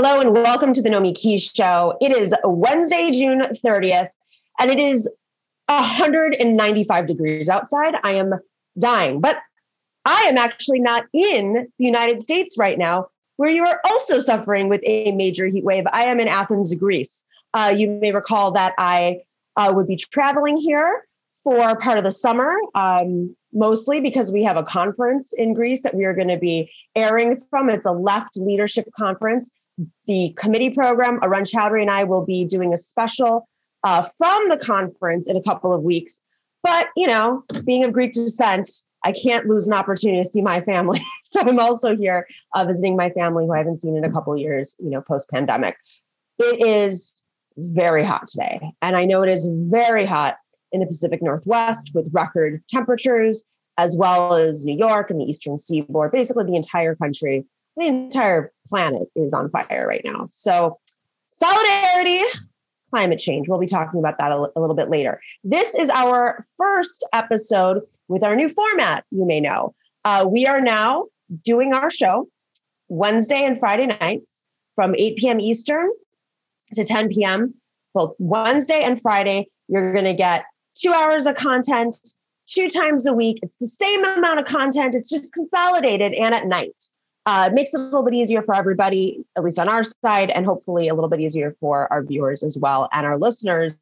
Hello and welcome to the Nomi Keys Show. It is Wednesday, June 30th, and it is 195 degrees outside. I am dying, but I am actually not in the United States right now, where you are also suffering with a major heat wave. I am in Athens, Greece. Uh, you may recall that I uh, would be traveling here for part of the summer, um, mostly because we have a conference in Greece that we are going to be airing from. It's a left leadership conference the committee program, Arun Chaudhary and I will be doing a special uh, from the conference in a couple of weeks. But, you know, being of Greek descent, I can't lose an opportunity to see my family. so I'm also here uh, visiting my family who I haven't seen in a couple of years, you know, post pandemic. It is very hot today. And I know it is very hot in the Pacific Northwest with record temperatures, as well as New York and the Eastern Seaboard, basically the entire country the entire planet is on fire right now. So, solidarity, climate change. We'll be talking about that a, little bit later. This is our first episode with our new format, you may know. Uh, we are now doing our show Wednesday and Friday nights from 8 p.m. Eastern to 10 p.m. Both Wednesday and Friday, you're going to get two hours of content two times a week. It's the same amount of content, it's just consolidated and at night. Uh, it makes it a little bit easier for everybody, at least on our side, and hopefully a little bit easier for our viewers as well and our listeners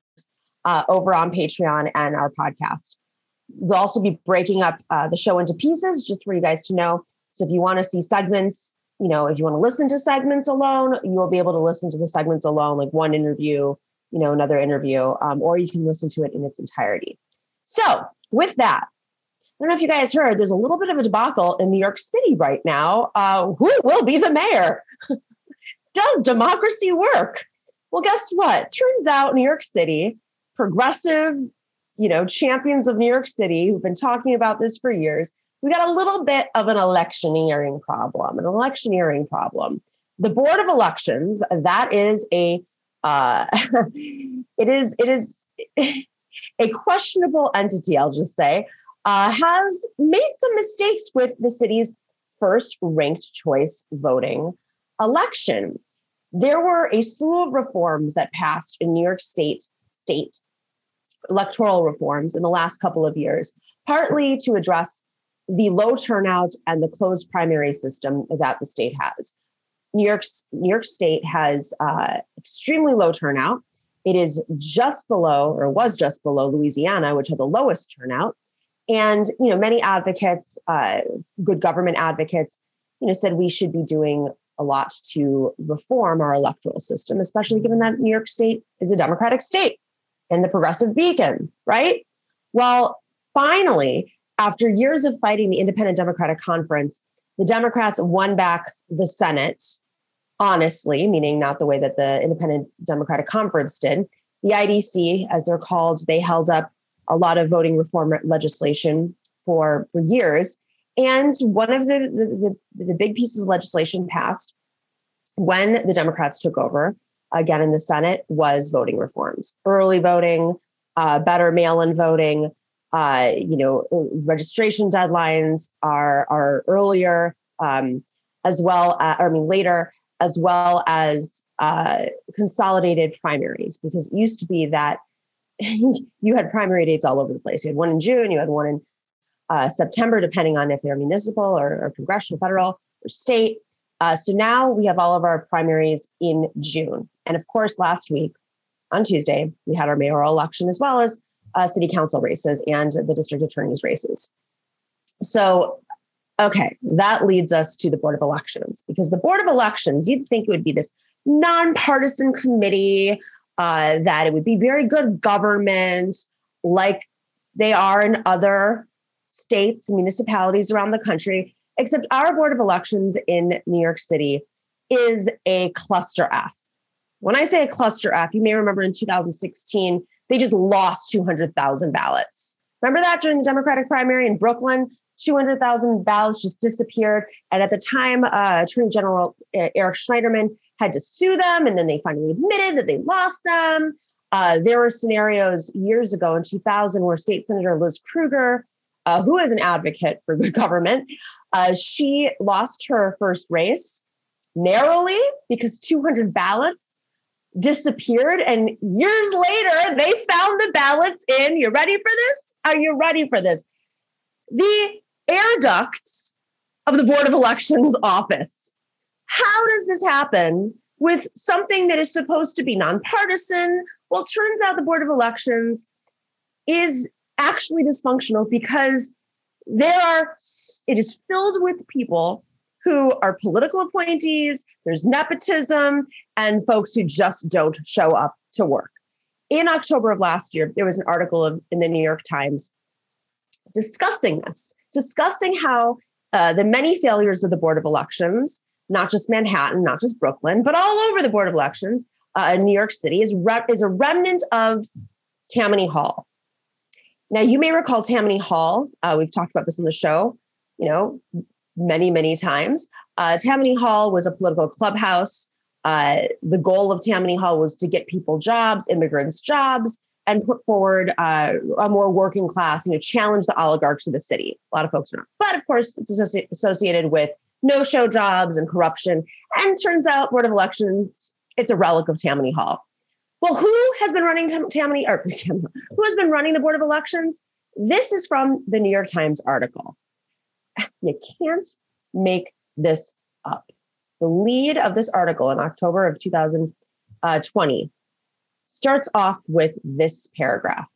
uh, over on Patreon and our podcast. We'll also be breaking up uh, the show into pieces just for you guys to know. So if you want to see segments, you know, if you want to listen to segments alone, you will be able to listen to the segments alone, like one interview, you know, another interview, um, or you can listen to it in its entirety. So with that, don't know if you guys heard, there's a little bit of a debacle in New York City right now. Uh, who will be the mayor? Does democracy work? Well, guess what? Turns out New York City, progressive, you know, champions of New York City who've been talking about this for years, we got a little bit of an electioneering problem, an electioneering problem. The Board of Elections, that is a uh, it is it is a questionable entity, I'll just say uh, has made some mistakes with the city's first ranked choice voting election. There were a slew of reforms that passed in New York State state electoral reforms in the last couple of years, partly to address the low turnout and the closed primary system that the state has. New York's New York State has uh, extremely low turnout. It is just below, or was just below Louisiana, which had the lowest turnout. And you know, many advocates, uh, good government advocates, you know, said we should be doing a lot to reform our electoral system, especially given that New York State is a Democratic state and the progressive beacon, right? Well, finally, after years of fighting the Independent Democratic Conference, the Democrats won back the Senate, honestly, meaning not the way that the Independent Democratic Conference did. The IDC, as they're called, they held up a lot of voting reform legislation for for years. And one of the, the, the, big pieces of legislation passed when the Democrats took over again in the Senate was voting reforms, early voting, uh, better mail-in voting. Uh, you know, registration deadlines are are earlier, um, as well. As, I mean, later, as well as uh, consolidated primaries, because it used to be that you had primary dates all over the place. You had one in June, you had one in uh, September, depending on if they're municipal or, or congressional, federal, or state. Uh, so now we have all of our primaries in June. And of course, last week on Tuesday, we had our mayoral election as well as uh, city council races and the district attorney's races. So, okay, that leads us to the Board of Elections because the Board of Elections, you'd think it would be this nonpartisan committee uh, that it would be very good government like they are in other states and municipalities around the country. except our Board of Elections in New York City is a cluster F. When I say a cluster F, you may remember in 2016, they just lost 200,000 ballots. Remember that during the Democratic primary in Brooklyn? 200,000 ballots just disappeared. And at the time, uh, Attorney General uh, Eric Schneiderman had to sue them, and then they finally admitted that they lost them. Uh, there were scenarios years ago in 2000 where State Senator Liz Krueger, uh, who is an advocate for good government, uh, she lost her first race narrowly because 200 ballots disappeared. And years later, they found the ballots in. You ready for this? Are you ready for this? The air ducts of the Board of Elections office. How does this happen with something that is supposed to be nonpartisan? Well, it turns out the Board of Elections is actually dysfunctional because there are it is filled with people who are political appointees, there's nepotism, and folks who just don't show up to work. In October of last year, there was an article of, in the New York Times discussing this, discussing how uh, the many failures of the Board of Elections, not just Manhattan, not just Brooklyn, but all over the Board of Elections uh, in New York City, is, re- is a remnant of Tammany Hall. Now, you may recall Tammany Hall. Uh, we've talked about this in the show, you know, many, many times. Uh, Tammany Hall was a political clubhouse. Uh, the goal of Tammany Hall was to get people jobs, immigrants jobs, and put forward uh, a more working class, you know, challenge the oligarchs of the city. A lot of folks are not. But of course, it's associ- associated with no-show jobs and corruption. And turns out, Board of Elections, it's a relic of Tammany Hall. Well, who has been running Tammany, or who has been running the Board of Elections? This is from the New York Times article. You can't make this up. The lead of this article in October of 2020 starts off with this paragraph.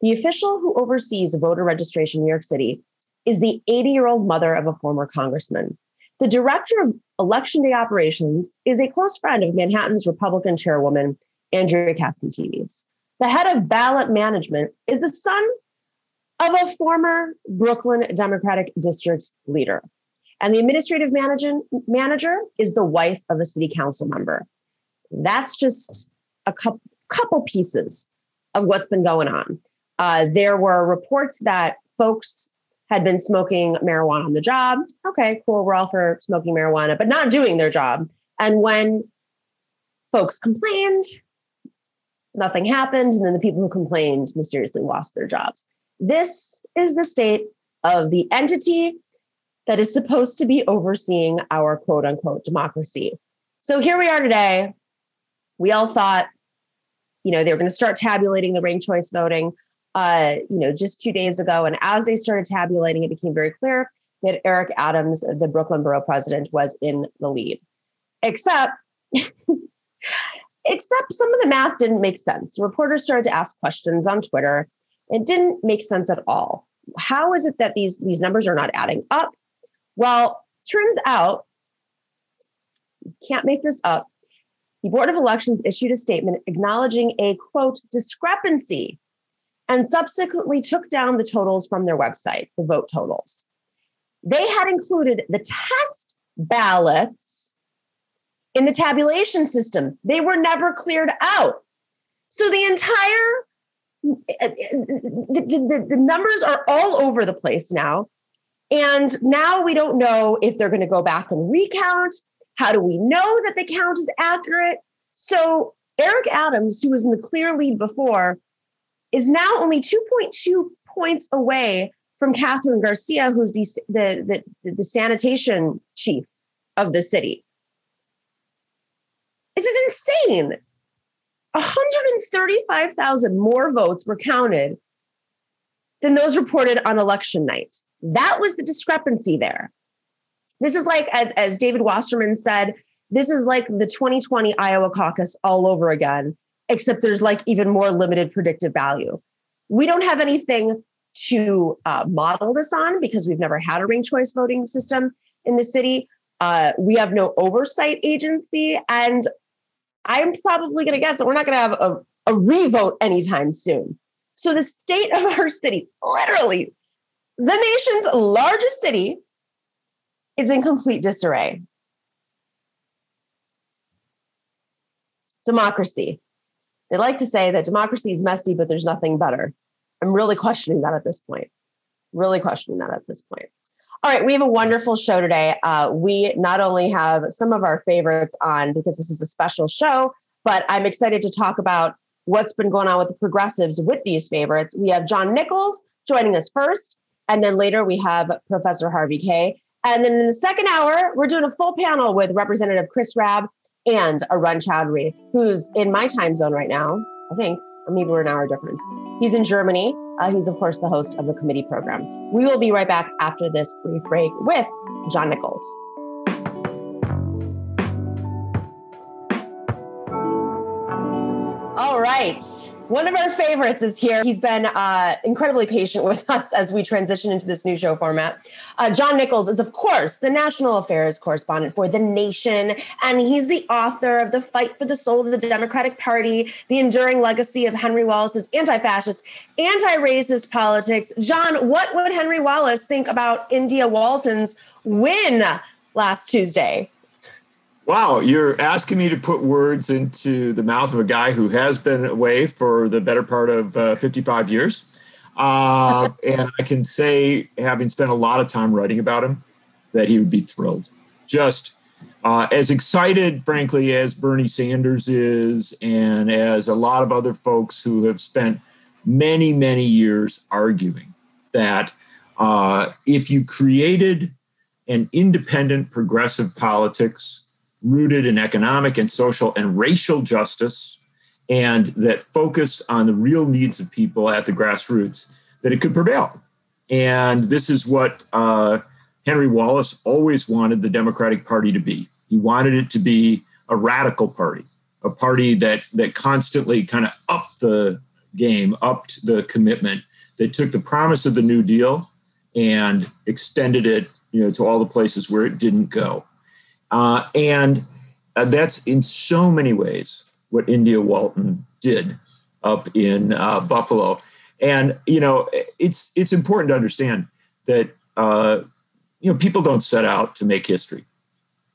The official who oversees voter registration in New York City is the 80 year old mother of a former congressman. The director of election day operations is a close friend of Manhattan's Republican chairwoman, Andrea Catsimatidis. The head of ballot management is the son of a former Brooklyn Democratic district leader. And the administrative manager is the wife of a city council member. That's just a couple, couple pieces of what's been going on. Uh, there were reports that folks had been smoking marijuana on the job. Okay, cool. We're all for smoking marijuana, but not doing their job. And when folks complained, nothing happened. And then the people who complained mysteriously lost their jobs. This is the state of the entity that is supposed to be overseeing our quote unquote democracy. So here we are today. We all thought, you know, they were going to start tabulating the ranked choice voting, uh, you know, just two days ago. And as they started tabulating, it became very clear that Eric Adams, the Brooklyn borough president, was in the lead. Except, except some of the math didn't make sense. Reporters started to ask questions on Twitter. It didn't make sense at all. How is it that these, these numbers are not adding up? Well, turns out, can't make this up. The Board of Elections issued a statement acknowledging a quote discrepancy and subsequently took down the totals from their website, the vote totals. They had included the test ballots in the tabulation system. They were never cleared out. So the entire the, the, the, numbers are all over the place now. And now we don't know if they're going to go back and recount. How do we know that the count is accurate? So Eric Adams, who was in the clear lead before, is now only 2.2 points away from Kathryn Garcia, who's the, the, the, the sanitation chief of the city. This is insane. 135,000 more votes were counted than those reported on election night. That was the discrepancy there. This is like, as, as David Wasserman said, this is like the 2020 Iowa caucus all over again, except there's like even more limited predictive value. We don't have anything to uh, model this on because we've never had a ranked choice voting system in the city. Uh, we have no oversight agency. And I'm probably going to guess that we're not going to have a, a revote anytime soon. So the state of our city, literally the nation's largest city, is in complete disarray. Democracy. They like to say that democracy is messy, but there's nothing better. I'm really questioning that at this point. Really questioning that at this point. All right, we have a wonderful show today. Uh, we not only have some of our favorites on because this is a special show, but I'm excited to talk about what's been going on with the progressives with these favorites. We have John Nichols joining us first, and then later we have Professor Harvey Kaye. And then in the second hour, we're doing a full panel with Representative Chris Rabb and Arun Chaudhary, who's in my time zone right now, I think, or maybe we're an hour difference. He's in Germany. Uh, he's, of course, the host of the committee program. We will be right back after this brief break with John Nichols. All right. One of our favorites is here. He's been uh, incredibly patient with us as we transition into this new show format. Uh, John Nichols is, of course, the national affairs correspondent for The Nation, and he's the author of The Fight for the Soul of the Democratic Party, The Enduring Legacy of Henry Wallace's Anti Fascist, Anti Racist Politics. John, what would Henry Wallace think about India Walton's win last Tuesday? Wow, you're asking me to put words into the mouth of a guy who has been away for the better part of uh, 55 years. Uh, and I can say, having spent a lot of time writing about him, that he would be thrilled. Just uh, as excited, frankly, as Bernie Sanders is, and as a lot of other folks who have spent many, many years arguing that uh, if you created an independent progressive politics rooted in economic and social and racial justice and that focused on the real needs of people at the grassroots, that it could prevail. And this is what uh, Henry Wallace always wanted the Democratic Party to be. He wanted it to be a radical party, a party that that constantly kind of upped the game, upped the commitment, that took the promise of the New Deal and extended it, you know, to all the places where it didn't go. Uh, and uh, that's in so many ways what India Walton did up in uh, Buffalo. And you know, it's it's important to understand that uh, you know people don't set out to make history.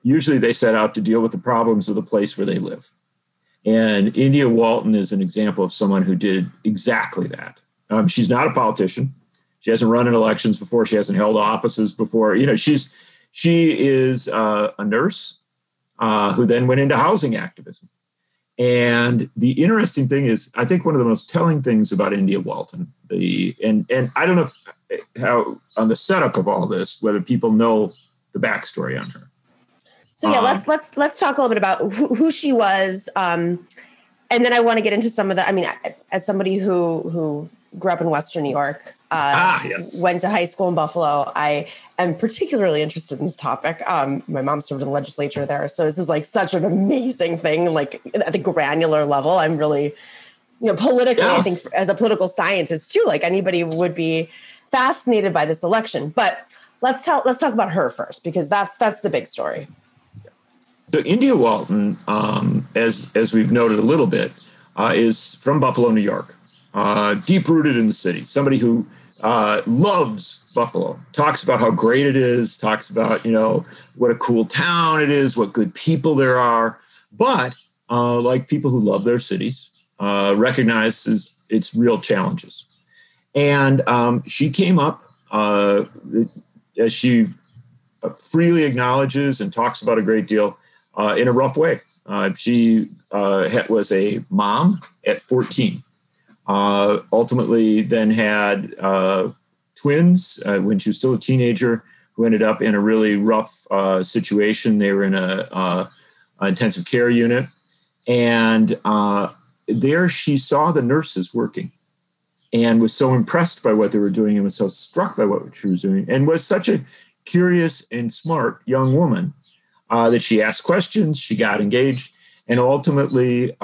Usually, they set out to deal with the problems of the place where they live. And India Walton is an example of someone who did exactly that. Um, she's not a politician. She hasn't run in elections before. She hasn't held offices before. You know, she's she is uh, a nurse uh, who then went into housing activism. And the interesting thing is, I think one of the most telling things about India Walton, the and and I don't know if, how on the setup of all this, whether people know the backstory on her. So yeah, um, let's let's let's talk a little bit about who, who she was, um, and then I want to get into some of the. I mean, as somebody who who grew up in Western New York, uh, ah, yes. went to high school in Buffalo. I am particularly interested in this topic. Um, my mom served in the legislature there, so this is like such an amazing thing. Like at the granular level, I'm really, you know, politically. Yeah. I think as a political scientist too, like anybody would be fascinated by this election. But let's tell let's talk about her first because that's that's the big story. So India Walton, um, as as we've noted a little bit, uh, is from Buffalo, New York uh, deep rooted in the city, somebody who uh, loves Buffalo, talks about how great it is, talks about, you know, what a cool town it is, what good people there are. But uh, like people who love their cities, uh, recognizes its real challenges. And um, she came up, uh, as she freely acknowledges and talks about a great deal, in a rough way. She was a mom at 14 uh, ultimately, then had uh, twins uh, when she was still a teenager, who ended up in a really rough uh, situation. They were in a, uh, intensive care unit, and uh, there she saw the nurses working, and was so impressed by what they were doing, and was so struck by what she was doing, and was such a curious and smart young woman that she asked questions, she got engaged, and ultimately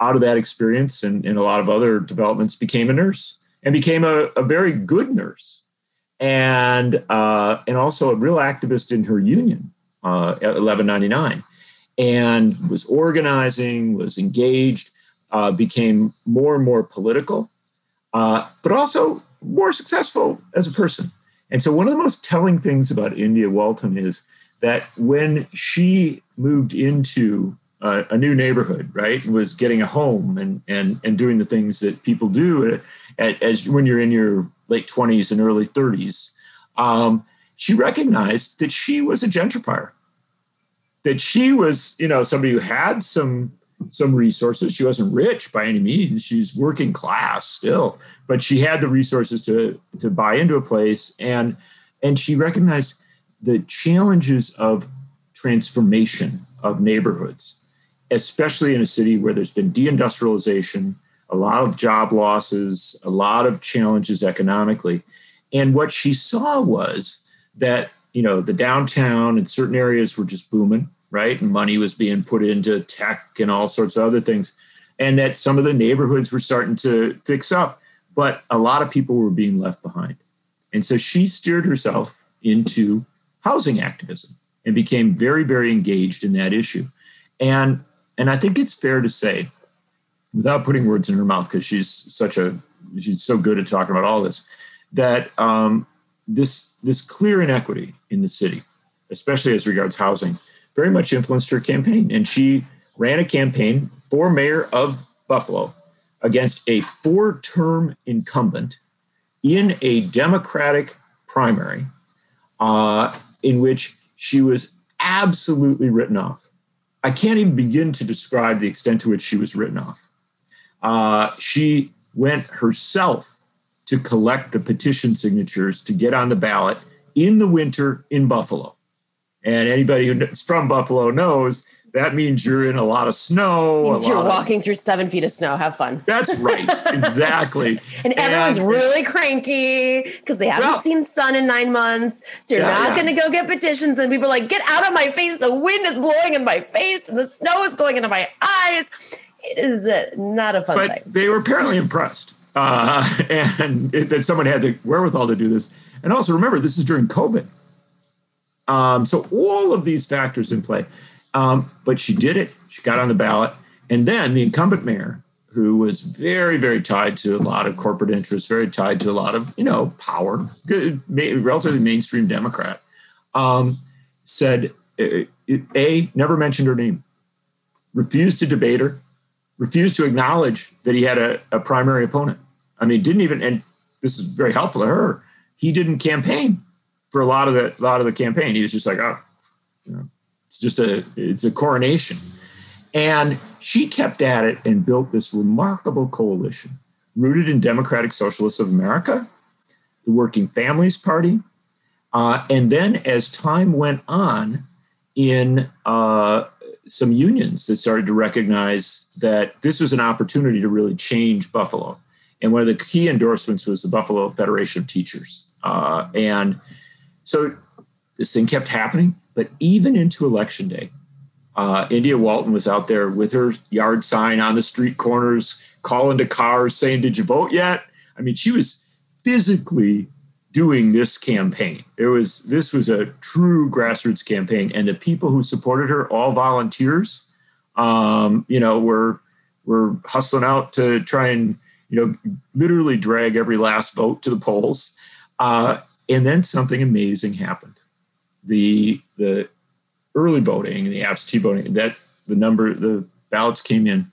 out of that experience and, and a lot of other developments became a nurse and became a, a very good nurse. And uh, and also a real activist in her union uh, at 1199 and was organizing was engaged uh, became more and more political uh, but also more successful as a person. And so, one of the most telling things about India Walton is that when she moved into a, new neighborhood, right, was getting a home and and and doing the things that people do at, as when you're in your late 20s and early 30s, um, she recognized that she was a gentrifier, that she was, you know, somebody who had some some resources. She wasn't rich by any means. She's working class still, but she had the resources to to buy into a place and and she recognized the challenges of transformation of neighborhoods, especially in a city where there's been deindustrialization, a lot of job losses, a lot of challenges economically. And what she saw was that, you know, the downtown and certain areas were just booming right? And money was being put into tech and all sorts of other things. And that some of the neighborhoods were starting to fix up, but a lot of people were being left behind. And so she steered herself into housing activism and became very, very engaged in that issue. And and I think it's fair to say, without putting words in her mouth, because she's such a she's so good at talking about all this, that um, this this clear inequity in the city, especially as regards housing, very much influenced her campaign. And she ran a campaign for mayor of Buffalo against a four term incumbent in a Democratic primary uh, in which she was absolutely written off. I can't even begin to describe the extent to which she was written off. Uh, she went herself to collect the petition signatures to get on the ballot in the winter in Buffalo. And anybody who's from Buffalo knows that means you're in a lot of snow. You're walking of, through seven feet of snow. Have fun. That's right. Exactly. and everyone's and, really cranky because they haven't well, seen sun in nine months. So you're yeah, not yeah. going to go get petitions. And people are like, get out of my face. The wind is blowing in my face and the snow is going into my eyes. It is uh, not a fun but thing. They were apparently impressed. Uh, and it, that someone had the wherewithal to do this. And also remember, this is during COVID. Um, so all of these factors in play. Um, but she did it. She got on the ballot. And then the incumbent mayor, who was very, very tied to a lot of corporate interests, very tied to a lot of, you know, power, good, relatively mainstream Democrat, um, said, uh, A, never mentioned her name, refused to debate her, refused to acknowledge that he had a, a primary opponent. I mean, didn't even, and this is very helpful to her, he didn't campaign for a lot of the lot of the campaign. He was just like, oh, you know, it's just a it's a coronation. And she kept at it and built this remarkable coalition rooted in Democratic Socialists of America, the Working Families Party, uh, and then as time went on, in uh, some unions that started to recognize that this was an opportunity to really change Buffalo. And one of the key endorsements was the Buffalo Federation of Teachers. Uh, and so this thing kept happening, but even into election day, uh, India Walton was out there with her yard sign on the street corners, calling to cars, saying, "Did you vote yet?" I mean, she was physically doing this campaign. It was this was a true grassroots campaign, and the people who supported her, all volunteers, um, you know, were were hustling out to try and you know literally drag every last vote to the polls. Uh, and then something amazing happened. The the early voting, the absentee voting, that the number, the ballots came in.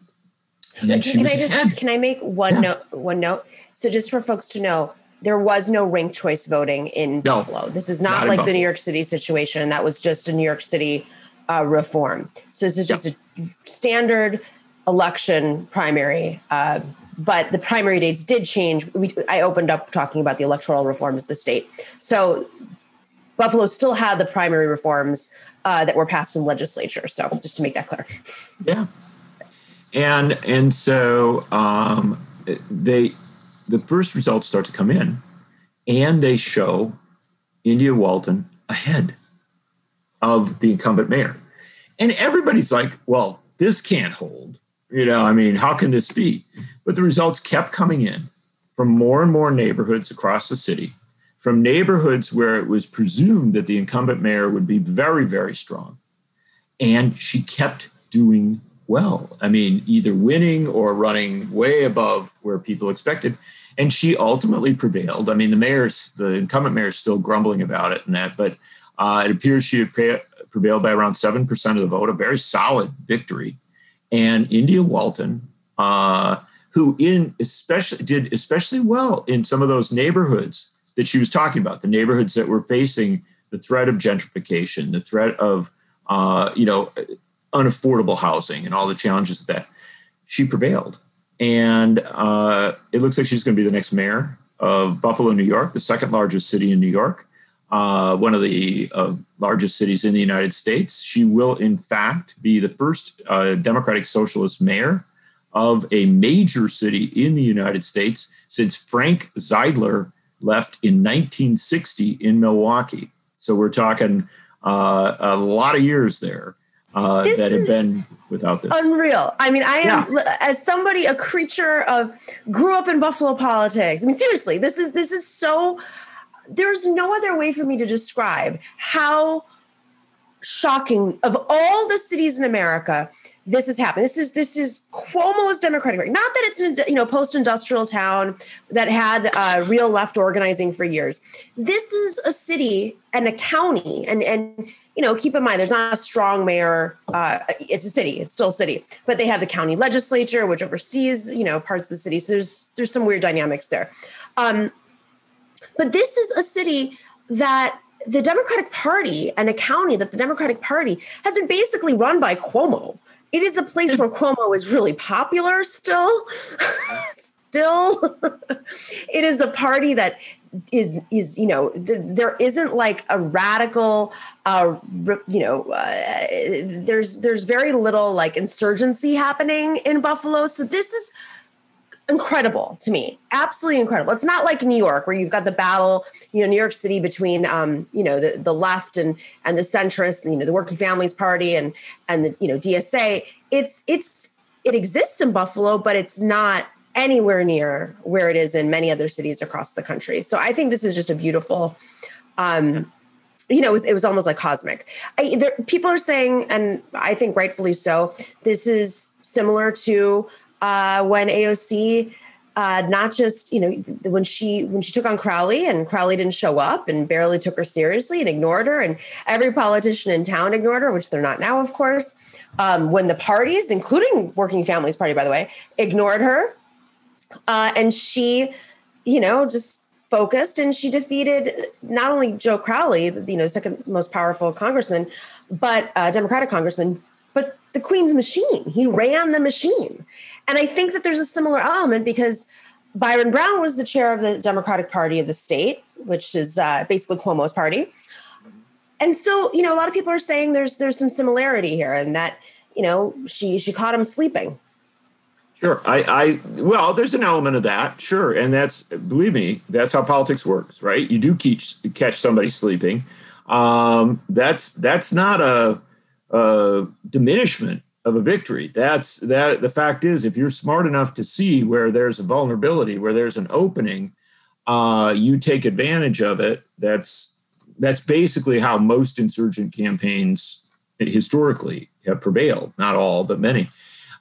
And can, can I just ahead. can I make one yeah. note? One note. So just for folks to know, there was no ranked choice voting in no, Buffalo. This is not, not like the New York City situation. That was just a New York City uh, reform. So this is just yep. a standard election primary. Uh, but the primary dates did change. We, I opened up talking about the electoral reforms of the state. So Buffalo still had the primary reforms uh, that were passed in the legislature. So just to make that clear. Yeah, and and so um, they the first results start to come in, and they show India Walton ahead of the incumbent mayor, and everybody's like, "Well, this can't hold." You know, I mean, how can this be? But the results kept coming in from more and more neighborhoods across the city, from neighborhoods where it was presumed that the incumbent mayor would be very, very strong. And she kept doing well. I mean, either winning or running way above where people expected. and she ultimately prevailed. I mean, the mayor's the incumbent mayor is still grumbling about it and that, but uh, it appears she prevailed by around seven percent of the vote, a very solid victory. And India Walton, uh, who in especially did especially well in some of those neighborhoods that she was talking about, the neighborhoods that were facing the threat of gentrification, the threat of uh, you know unaffordable housing, and all the challenges of that. She prevailed, and uh, it looks like she's going to be the next mayor of Buffalo, New York, the second largest city in New York, uh, one of the uh, largest cities in the United States. She will, in fact, be the first uh, Democratic Socialist mayor of a major city in the United States since Frank Zeidler left in 1960 in Milwaukee. So we're talking uh, a lot of years there uh, that have been without this. Unreal. I mean, I am yeah. as somebody a creature of grew up in Buffalo politics. I mean, seriously, this is this is so. There's no other way for me to describe how shocking of all the cities in America this has happened. This is this is Cuomo's Democratic Party. Not that it's an you know post-industrial town that had uh, real left organizing for years. This is a city and a county, and and you know keep in mind there's not a strong mayor. Uh, it's a city. It's still a city, but they have the county legislature which oversees you know parts of the city. So there's there's some weird dynamics there. Um, but this is a city that the Democratic Party and a county that the Democratic Party has been basically run by Cuomo it is a place where Cuomo is really popular still. still, it is a party that is is you know th- there isn't like a radical uh you know uh, there's there's very little like insurgency happening in buffalo so this is incredible to me. Absolutely incredible. It's not like new york where you've got the battle you know new york city between um you know the, the left and and the centrist you know the working families party and and the you know dsa it's it's it exists in buffalo but it's not anywhere near where it is in many other cities across the country. So i think this is just a beautiful um you know, it was, it was almost like cosmic. I, there, people are saying, and I think rightfully so, this is similar to uh, when AOC uh, not just you know when she when she took on Crowley and Crowley didn't show up and barely took her seriously and ignored her and every politician in town ignored her, which they're not now, of course. Um, when the parties, including Working Families Party, by the way, ignored her, uh, and she, you know, just focused and she defeated not only Joe Crowley, you know, second most powerful congressman, but uh, Democratic congressman, but the Queen's machine. He ran the machine. And I think that there's a similar element because Byron Brown was the chair of the Democratic Party of the state, which is uh, basically Cuomo's party. And so, you know, a lot of people are saying there's there's some similarity here, and that you know she she caught him sleeping. Sure, I, I well, there's an element of that, sure, and that's believe me, that's how politics works, right? You do catch catch somebody sleeping. Um, that's that's not a, a diminishment of a victory. That's that the fact is if you're smart enough to see where there's a vulnerability, where there's an opening, uh, you take advantage of it. That's that's basically how most insurgent campaigns historically have prevailed. Not all, but many.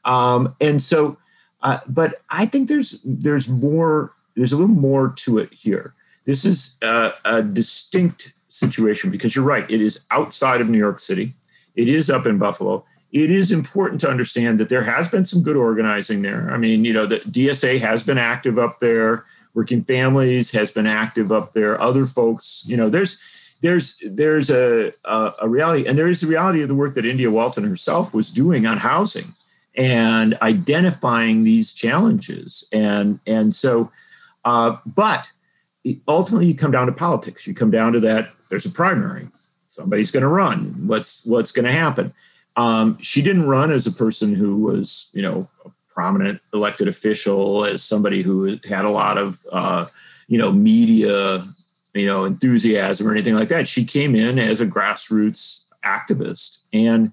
Um, and so, uh, but I think there's there's more. There's a little more to it here. This is a, a distinct situation because you're right. It is outside of New York City. It is up in Buffalo it is important to understand that there has been some good organizing there. I mean, you know, the DSA has been active up there. Working Families has been active up there. Other folks, you know, there's there's there's a, a, a reality, and there is the reality of the work that India Walton herself was doing on housing and identifying these challenges, and and so, uh, but ultimately, you come down to politics. You come down to that. There's a primary. Somebody's going to run. What's what's going to happen? Um, she didn't run as a person who was, you know, a prominent elected official, as somebody who had a lot of, uh, you know, media, you know, enthusiasm or anything like that. She came in as a grassroots activist, and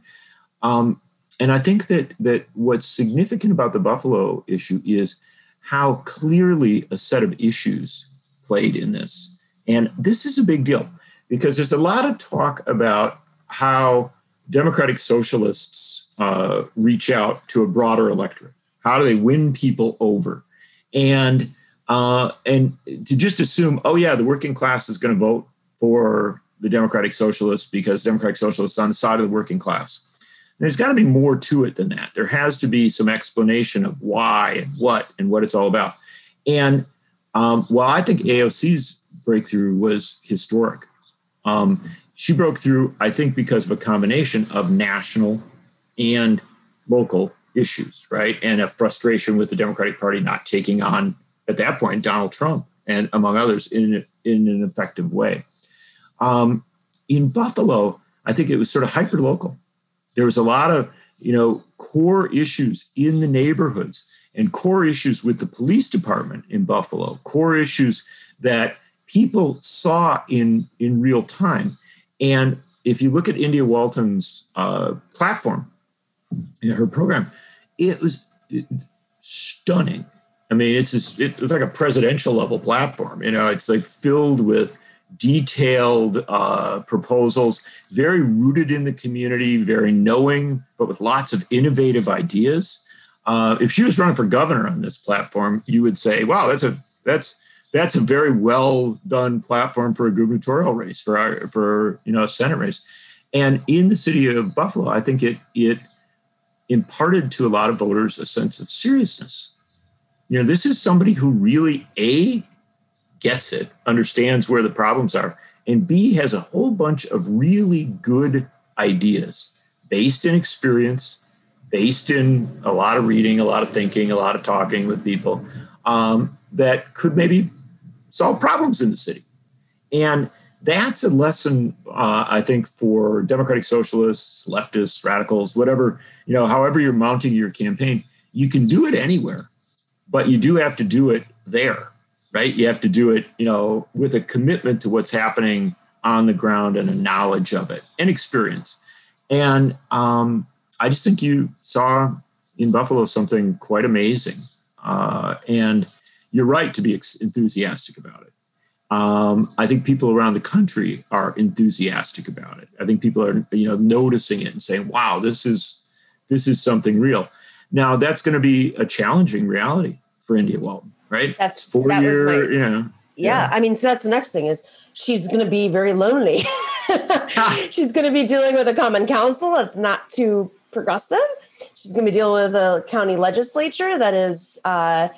um, and I think that that what's significant about the Buffalo issue is how clearly a set of issues played in this, and this is a big deal because there's a lot of talk about how Democratic socialists uh, reach out to a broader electorate? How do they win people over? And uh, and to just assume, oh yeah, the working class is going to vote for the Democratic Socialists because Democratic Socialists are on the side of the working class. There's got to be more to it than that. There has to be some explanation of why and what and what it's all about. And um, while I think AOC's breakthrough was historic, um, she broke through, I think, because of a combination of national and local issues, right? And a frustration with the Democratic Party not taking on, at that point, Donald Trump and among others in, in an effective way. Um, in Buffalo, I think it was sort of hyper local. There was a lot of, you know, core issues in the neighborhoods and core issues with the police department in Buffalo, core issues that people saw in in real time. And if you look at India Walton's uh, platform, in her program, it was stunning. I mean, it's just, it's like a presidential level platform. You know, it's like filled with detailed uh, proposals, very rooted in the community, very knowing, but with lots of innovative ideas. Uh, if she was running for governor on this platform, you would say, "Wow, that's a that's that's a very well done platform for a gubernatorial race for our for you know a senate race." And in the city of Buffalo, I think it it imparted to a lot of voters a sense of seriousness. You know, this is somebody who really a gets it, understands where the problems are, and B has a whole bunch of really good ideas based in experience, based in a lot of reading, a lot of thinking, a lot of talking with people um, that could maybe solve problems in the city. And that's a lesson, uh, I think, for democratic socialists, leftists, radicals, whatever, you know, however you're mounting your campaign, you can do it anywhere, but you do have to do it there right? You have to do it, you know, with a commitment to what's happening on the ground and a knowledge of it and experience. And um, I just think you saw in Buffalo something quite amazing. Uh, and you're right to be enthusiastic about it. Um, I think people around the country are enthusiastic about it. I think people are, you know, noticing it and saying, "Wow, this is this is something real." Now, that's going to be a challenging reality for India Walton right? That's four that year, my, you know. Yeah. yeah, I mean, so that's the next thing is she's going to be very lonely. she's going to be dealing with a common council that's not too progressive. She's going to be dealing with a county legislature that is, uh,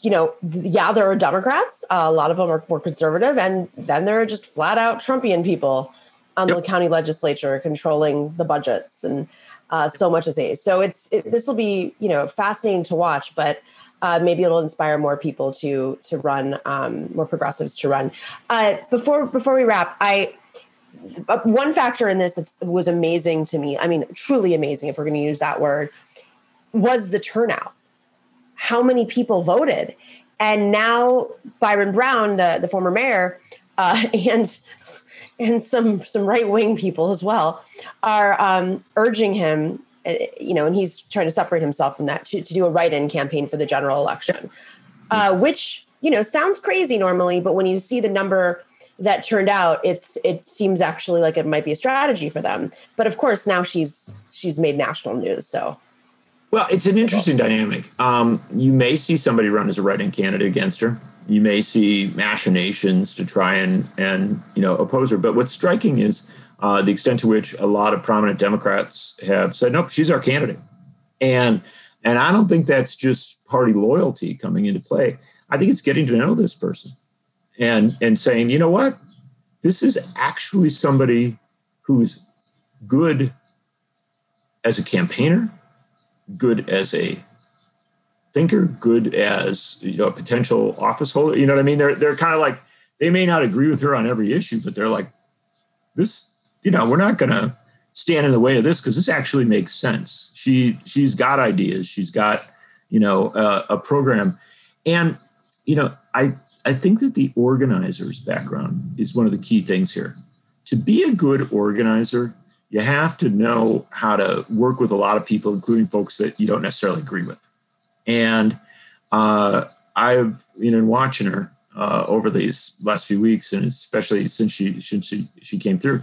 you know, yeah, there are Democrats. Uh, a lot of them are more conservative, and then there are just flat out Trumpian people on yep. the county legislature controlling the budgets and uh, so much as a. So it's it, this will be you know fascinating to watch, but uh, maybe it'll inspire more people to to run, um, more progressives to run. Uh, before before we wrap, I uh, one factor in this that was amazing to me. I mean, truly amazing, if we're going to use that word, was the turnout. How many people voted? And now Byron Brown, the the former mayor, uh, and and some some right wing people as well are um, urging him uh, you know, and he's trying to separate himself from that to, to do a write-in campaign for the general election, uh, which you know sounds crazy normally, but when you see the number that turned out, it's it seems actually like it might be a strategy for them. But of course, now she's she's made national news, so. Well, it's an interesting dynamic. Um, you may see somebody run as a write-in candidate against her. You may see machinations to try and and you know oppose her. But what's striking is uh, the extent to which a lot of prominent Democrats have said, nope, she's our candidate. And and I don't think that's just party loyalty coming into play. I think it's getting to know this person and and saying, you know what, this is actually somebody who's good as a campaigner, good as a thinker, good as you know, a potential office holder. You know what I mean? They're they're kind of like they may not agree with her on every issue, but they're like, this you know, we're not to stand in the way of this because this actually makes sense. She she's got ideas. She's got you know uh, a program, and you know I I think that the organizer's background is one of the key things here. To be a good organizer, you have to know how to work with a lot of people, including folks that you don't necessarily agree with. And uh, I've you know watching her uh, over these last few weeks, and especially since she since she, she came through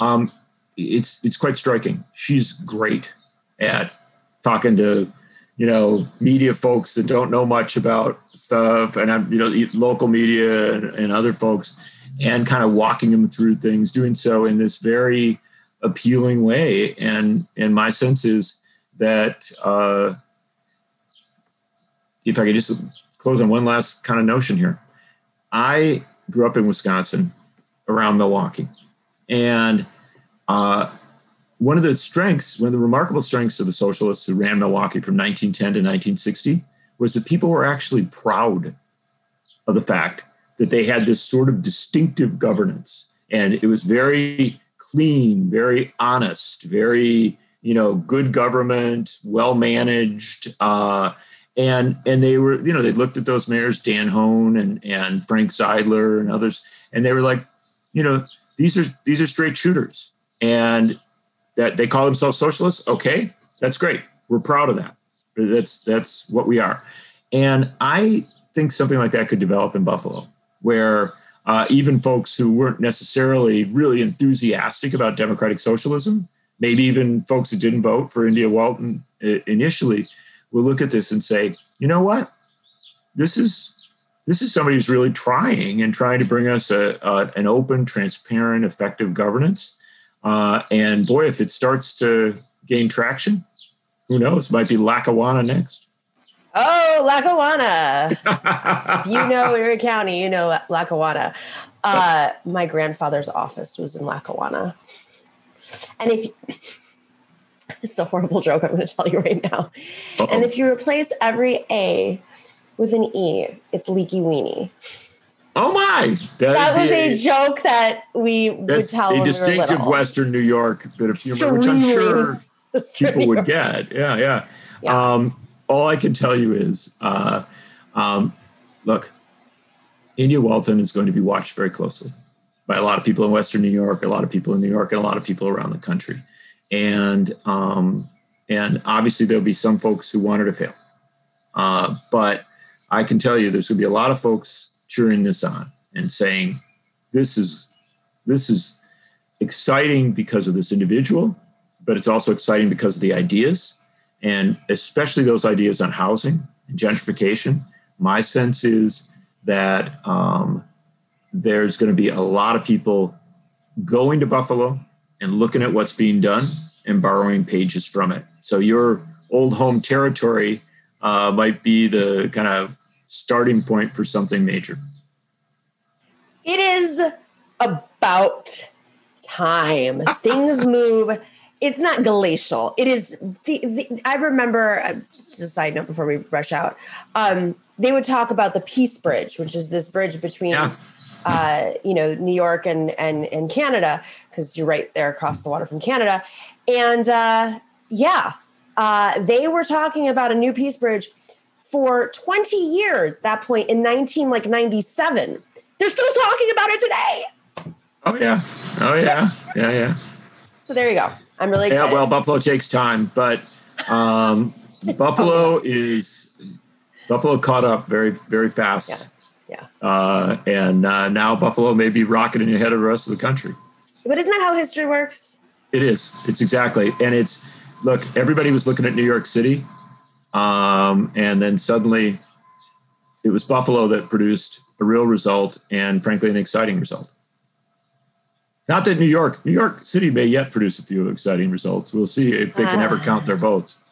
um, it's it's quite striking. She's great at talking to you know media folks that don't know much about stuff and i'm you know local media and, and other folks and kind of walking them through things doing so in this very appealing way. And and my sense is that uh if i could just close on one last kind of notion here. I grew up in wisconsin around milwaukee. And uh one of the strengths, one of the remarkable strengths of the socialists who ran Milwaukee from 1910 to 1960 was that people were actually proud of the fact that they had this sort of distinctive governance. And it was very clean, very honest, very, you know, good government, well managed. Uh, and and they were, you know, they looked at those mayors, Dan Hoan and and Frank Zeidler and others, and they were like, you know, these are these are straight shooters. And that they call themselves socialists okay that's great we're proud of that that's that's what we are and i think something like that could develop in buffalo where uh, even folks who weren't necessarily really enthusiastic about democratic socialism maybe even folks that didn't vote for india walton uh, initially will look at this and say you know what this is this is somebody who's really trying and trying to bring us a, a an open transparent effective governance uh, and boy, if it starts to gain traction, who knows? Might be Lackawanna next. Oh, Lackawanna. you know Erie County, you know Lackawanna. Uh, my grandfather's office was in Lackawanna. And if it's a horrible joke, I'm going to tell you right now. Uh-oh. And if you replace every A with an E, it's leaky weenie. Oh my! That, that was a, a, joke that we would tell. A distinctive we Western New York bit of humor, which I'm sure people would get. Yeah, yeah. yeah. Um, all I can tell you is, uh, um, look, India Walton is going to be watched very closely by a lot of people in Western New York, a lot of people in New York, and a lot of people around the country, and um, and obviously there'll be some folks who want her to fail, uh, but I can tell you there's going to be a lot of folks cheering this on and saying, this is this is exciting because of this individual, but it's also exciting because of the ideas, and especially those ideas on housing and gentrification. My sense is that um, there's going to be a lot of people going to Buffalo and looking at what's being done and borrowing pages from it. So your old home territory uh, might be the kind of starting point for something major. It is about time. Things move. It's not glacial. It is. The, the, I remember. Uh, just a side note before we rush out. Um, they would talk about the Peace Bridge, which is this bridge between, yeah. uh, you know, New York and and and Canada, because you're right there across the water from Canada, and uh, yeah, uh, they were talking about a new Peace Bridge for 20 years that point in 19 like 97 they're still talking about it today oh yeah oh yeah yeah yeah so there you go i'm really excited. yeah well buffalo takes time but um, buffalo is buffalo caught up very very fast. Yeah yeah. Uh, and uh, now buffalo may be rocketing ahead of the rest of the country. But isn't that how history works? It is. It's exactly. And it's look everybody was looking at new york city um, and then suddenly it was Buffalo that produced a real result and, frankly, an exciting result. Not that New York, New York City may yet produce a few exciting results. We'll see if they can uh, ever count their votes.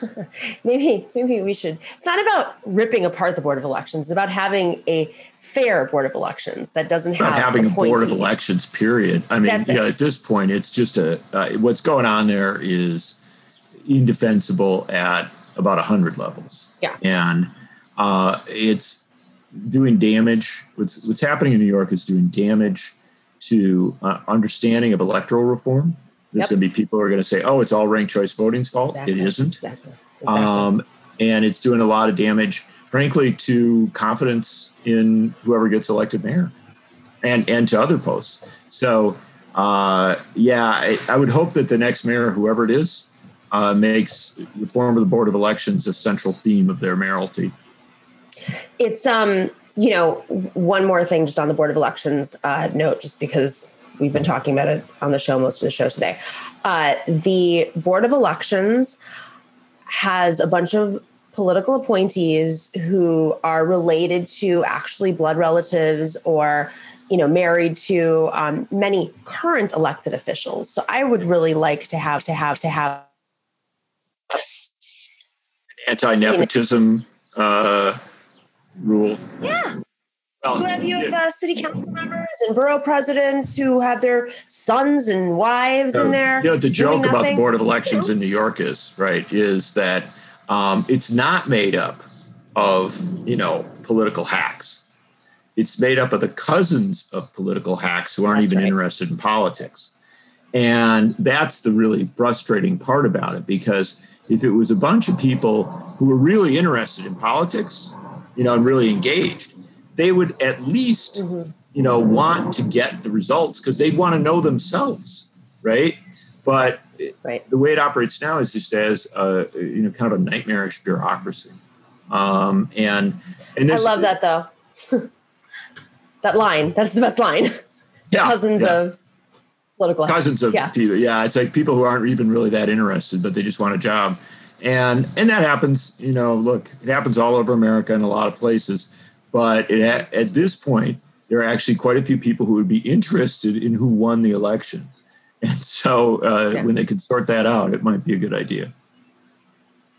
maybe, maybe we should. It's not about ripping apart the board of elections. It's about having a fair board of elections that doesn't have not having a board of elections. Period. I mean, That's yeah, it. at this point, it's just a uh, what's going on there is indefensible at about 100 levels. Yeah. And uh, it's doing damage. What's, what's happening in New York is doing damage to uh, understanding of electoral reform. There's yep. going to be people who are going to say, oh, it's all ranked choice voting's fault. Exactly. It isn't. Exactly. Exactly. Um, and it's doing a lot of damage, frankly, to confidence in whoever gets elected mayor and, and to other posts. So, uh, yeah, I, I would hope that the next mayor, whoever it is, uh, makes reform of the board of elections a central theme of their mayoralty. It's um, you know, one more thing just on the board of elections uh, note, just because we've been talking about it on the show most of the show today. Uh, the board of elections has a bunch of political appointees who are related to actually blood relatives or you know married to um, many current elected officials so i would really like to have to have to have anti-nepotism uh, rule yeah well, you have, you have uh, city council members and borough presidents who have their sons and wives in there. You know, the joke about the Board of Elections in New York is, right, is that um, it's not made up of, you know, political hacks. It's made up of the cousins of political hacks who aren't that's even right. interested in politics. And that's the really frustrating part about it because if it was a bunch of people who were really interested in politics, you know, and really engaged, they would at least mm-hmm. you know want to get the results because they want to know themselves right but right. the way it operates now is just as a, you know kind of a nightmarish bureaucracy um, and and this, i love that though that line that's the best line yeah, cousins yeah. of political cousins of yeah. people yeah it's like people who aren't even really that interested but they just want a job and and that happens you know look it happens all over america in a lot of places but it, at this point, there are actually quite a few people who would be interested in who won the election. And so uh, yeah. when they can sort that out, it might be a good idea.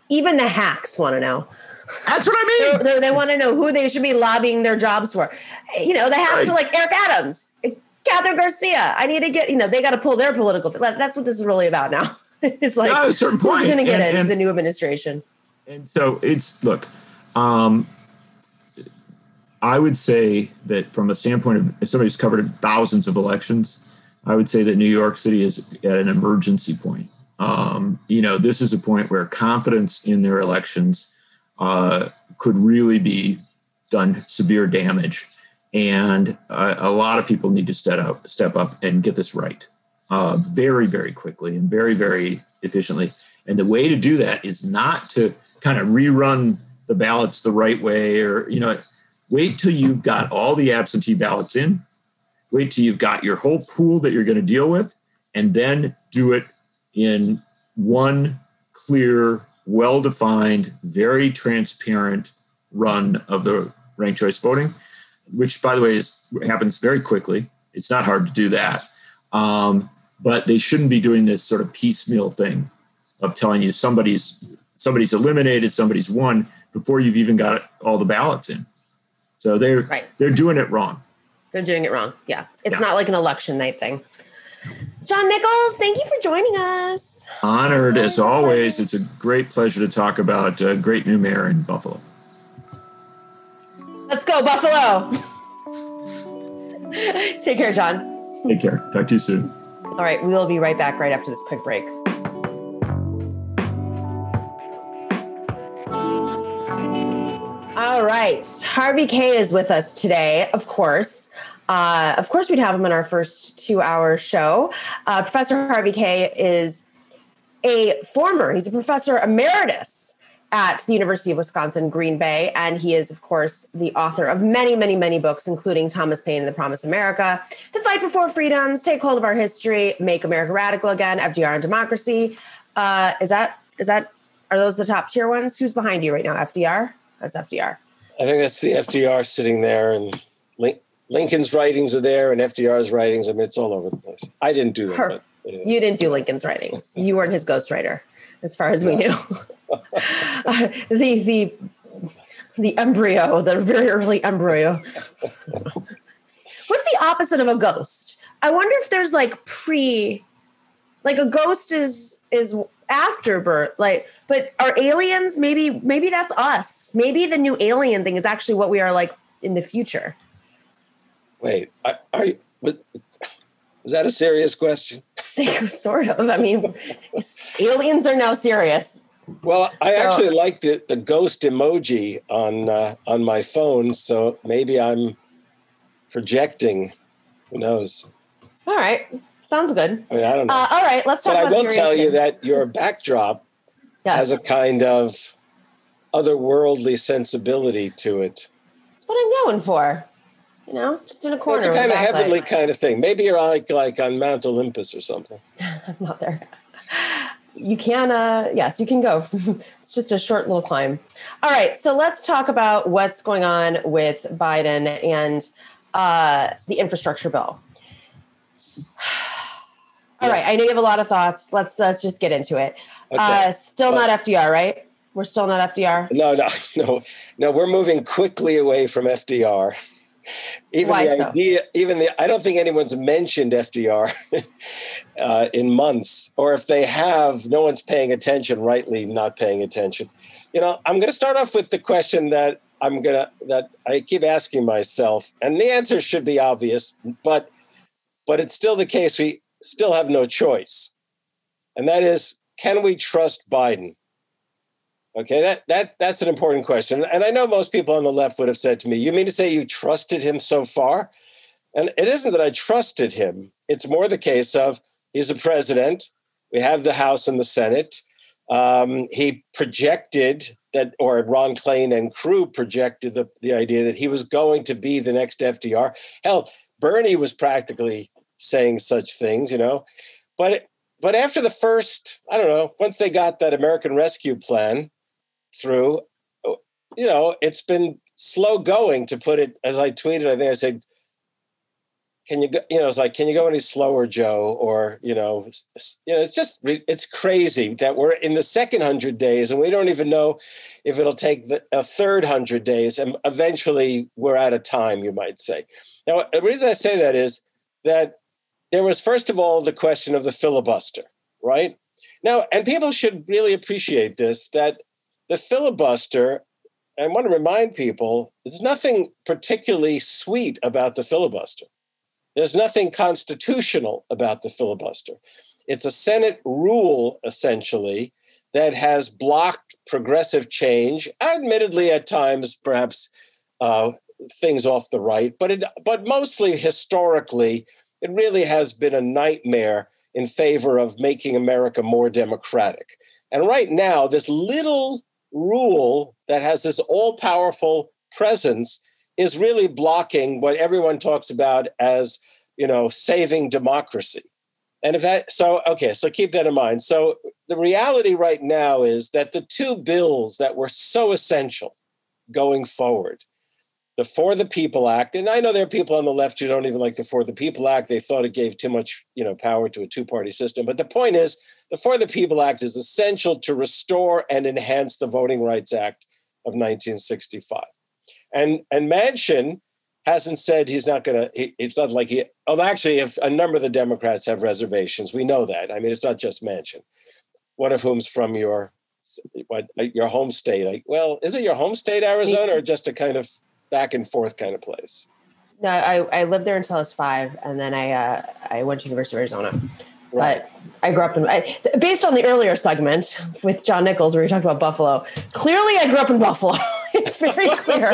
Even the hacks want to know. That's what I mean. They're, they're, they want to know who they should be lobbying their jobs for. You know, the hacks right. are like Eric Adams, Kathryn Garcia. I need to get, you know, they got to pull their political. That's what this is really about now. it's like, a certain point. who's going to get and, into and, the new administration? And so it's, look, um, I would say that from a standpoint of somebody who's covered thousands of elections, I would say that New York City is at an emergency point. Um, you know, this is a point where confidence in their elections uh, could really be done severe damage, and uh, a lot of people need to step up, step up, and get this right uh, very, very quickly and very, very efficiently. And the way to do that is not to kind of rerun the ballots the right way, or you know Wait till you've got all the absentee ballots in. Wait till you've got your whole pool that you're going to deal with, and then do it in one clear, well defined, very transparent run of the ranked choice voting, which, by the way, is, happens very quickly. It's not hard to do that. Um, but they shouldn't be doing this sort of piecemeal thing of telling you somebody's somebody's eliminated, somebody's won before you've even got all the ballots in. So they're right. they're doing it wrong. They're doing it wrong. Yeah. It's yeah. not like an election night thing. John Nichols, thank you for joining us. Honored as always. It's a great pleasure to talk about a great new mayor in Buffalo. Let's go, Buffalo. Take care, John. Take care. Talk to you soon. All right. We will be right back right after this quick break. All right. Harvey Kaye is with us today, of course. Uh, of course, we'd have him in our first two hour show. Uh, professor Harvey Kaye is a former, he's a professor emeritus at the University of Wisconsin Green Bay. And he is, of course, the author of many, many, many books, including Thomas Paine and the Promise of America, The Fight for Four Freedoms, Take Hold of Our History, Make America Radical Again, FDR and Democracy. Uh, is that, is that, are those the top tier ones? Who's behind you right now? FDR? That's FDR. I think that's the FDR sitting there, and Lincoln's writings are there, and FDR's writings. I mean, it's all over the place. I didn't do that. But, yeah. You didn't do Lincoln's writings. You weren't his ghostwriter, as far as we knew. uh, the the the embryo, the very early embryo. What's the opposite of a ghost? I wonder if there's like pre, like a ghost is is after afterbirth like but are aliens maybe maybe that's us. Maybe the new alien thing is actually what we are like in the future. Wait are, are you was that a serious question? Sort of. I mean aliens are now serious well i so, actually like the, the ghost emoji on uh, on my phone so maybe i'm projecting who knows all right Sounds good. I mean, I don't know. Uh, all right, let's talk but about I will tell things. you that your backdrop yes. has a kind of otherworldly sensibility to it. That's what I'm going for. You know, just in a corner. It's a kind of heavenly kind of thing. Maybe you're like like on Mount Olympus or something. I'm not there. You can uh yes you can go it's just a short little climb all right so let's talk about what's going on with biden and uh the infrastructure bill All yeah. right, I know you have a lot of thoughts. Let's let's just get into it. Okay. Uh, still not FDR, right? We're still not FDR. No, no, no, no. We're moving quickly away from FDR. Even Why the so? idea, even the, I don't think anyone's mentioned FDR uh, in months, or if they have, no one's paying attention. Rightly, not paying attention. You know, I'm going to start off with the question that I'm gonna that I keep asking myself, and the answer should be obvious, but but it's still the case. We still have no choice. And that is, can we trust Biden? Okay, that that that's an important question. And I know most people on the left would have said to me, "You mean to say you trusted him so far?" And it isn't that I trusted him. It's more the case of he's a president. We have the House and the Senate. Um, he projected that, or Ron Klain and crew projected the, the idea that he was going to be the next FDR. Hell, Bernie was practically saying such things, you know. But but after the first, I don't know, once they got that American Rescue Plan through, uh, you know, it's been slow going to put it. As I tweeted, I think I said, "Can you go?" You know, it's like, "Can you go any slower, Joe?" Or you know, you know, it's just it's crazy that we're in the second hundred days and we don't even know if it'll take the, a third hundred days, and eventually we're out of time. You might say. Now, the reason I say that is that there was first of all the question of the filibuster, right? Now, and people should really appreciate this that the filibuster, I want to remind people, there's nothing particularly sweet about the filibuster. There's nothing constitutional about the filibuster. It's a Senate rule, essentially, that has blocked progressive change, admittedly, at times, perhaps uh, things off the right, but it, but mostly historically, it really has been a nightmare in favor of making America more democratic. And right now, this little rule that has this all powerful presence is really blocking what everyone talks about as, you know, saving democracy. And if that, so, okay, so keep that in mind. So the reality right now is that the two bills that were so essential going forward, the For the People Act, and I know there are people on the left who don't even like the For the People Act. They thought it gave too much, you know, power to a two-party system. But the point is, the For the People Act is essential to restore and enhance the Voting Rights Act of 1965. And and Manchin hasn't said he's not going to. It's not like he. Oh, actually, if a number of the Democrats have reservations, we know that. I mean, it's not just Manchin. One of whom's from your what your home state. Like, well, is it your home state, Arizona, or just a kind of back and forth kind of place. No, I, I lived there until I was five, and then I uh, I went to University of Arizona. Right. But I grew up in I, based on the earlier segment with John Nichols where we talked about Buffalo. Clearly, I grew up in Buffalo. it's very clear.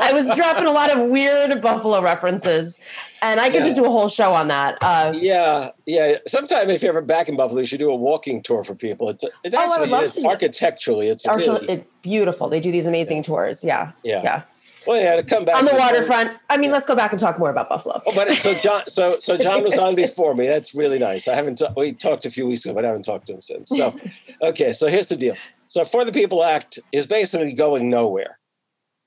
I was dropping a lot of weird Buffalo references, and I could yeah. just do a whole show on that. Uh, yeah, yeah. Sometime if you're ever back in Buffalo, you should do a walking tour for people. It's it actually oh, it's architecturally it's really, it, beautiful. They do these amazing tours. Yeah, yeah, yeah. Well, yeah, to come back on the waterfront. I mean, let's go back and talk more about Buffalo. Oh, but so John, so so John was on before me. That's really nice. I haven't we talked a few weeks ago, but I haven't talked to him since. So, okay, so here's the deal. So, For the People Act is basically going nowhere.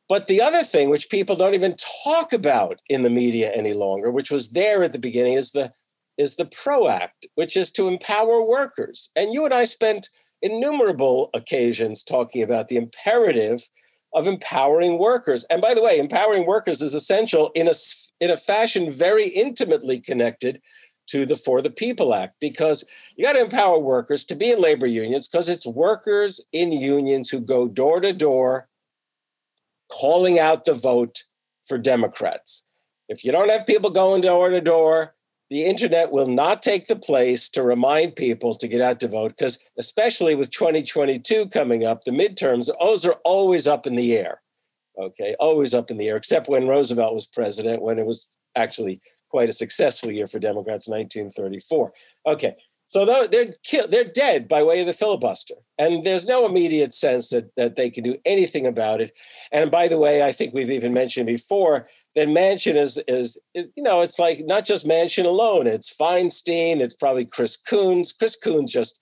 But the other thing, which people don't even talk about in the media any longer, which was there at the beginning, is the is the PRO Act, which is to empower workers. And you and I spent innumerable occasions talking about the imperative of empowering workers. And by the way, empowering workers is essential in a in a fashion very intimately connected to the For the People Act because you got to empower workers to be in labor unions because it's workers in unions who go door to door calling out the vote for Democrats. If you don't have people going door to door, the internet will not take the place to remind people to get out to vote because especially with 2022 coming up the midterms those are always up in the air okay always up in the air except when roosevelt was president when it was actually quite a successful year for democrats 1934 okay so they're they're dead by way of the filibuster, and there's no immediate sense that that they can do anything about it. And by the way, I think we've even mentioned before that Manchin is is you know it's like not just Manchin alone. It's Feinstein. It's probably Chris Coons. Chris Coons just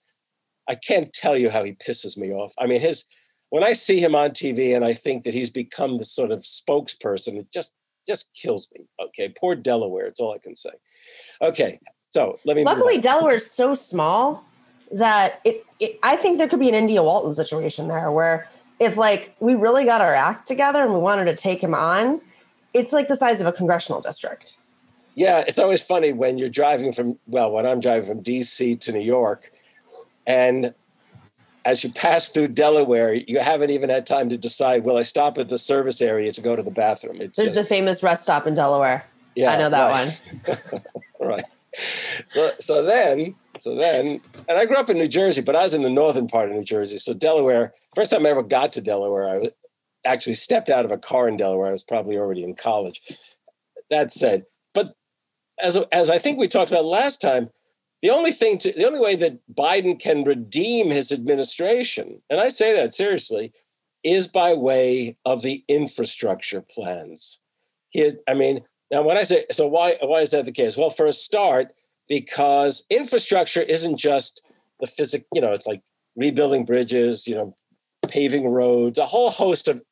I can't tell you how he pisses me off. I mean, his when I see him on TV and I think that he's become the sort of spokesperson, it just just kills me. Okay, poor Delaware. It's all I can say. Okay, so let me. Luckily, Delaware is so small that it, it. I think there could be an India Walton situation there where if like we really got our act together and we wanted to take him on, it's like the size of a congressional district. Yeah, it's always funny when you're driving from well, when I'm driving from DC to New York, and as you pass through Delaware, you haven't even had time to decide, will I stop at the service area to go to the bathroom? It's There's just, the famous rest stop in Delaware. Yeah, I know that right. one. right. So so then so then and I grew up in New Jersey, but I was in the northern part of New Jersey. So Delaware, first time I ever got to Delaware, I actually stepped out of a car in Delaware. I was probably already in college. That said, but as as I think we talked about last time, the only thing to, the only way that Biden can redeem his administration, and I say that seriously, is by way of the infrastructure plans. I mean, now when I say so, why why is that the case? Well, for a start, because infrastructure isn't just the physical, you know, it's like rebuilding bridges, you know, paving roads, a whole host of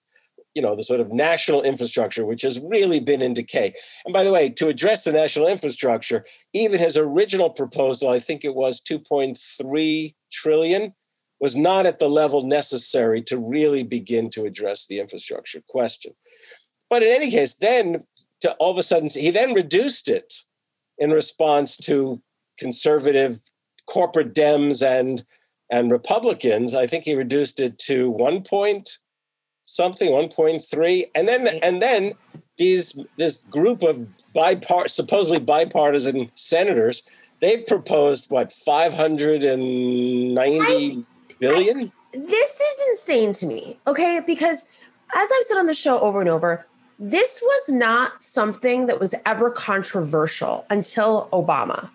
you know the sort of national infrastructure which has really been in decay. And by the way to address the national infrastructure even his original proposal i think it was 2.3 trillion was not at the level necessary to really begin to address the infrastructure question. But in any case then to all of a sudden he then reduced it in response to conservative corporate dems and and republicans. I think he reduced it to 1 point something 1.3 and then and then these this group of bipart supposedly bipartisan senators they've proposed what 590 I, billion? I, this is insane to me okay? Because as i've said on the show over and over this was not something that was ever controversial until obama.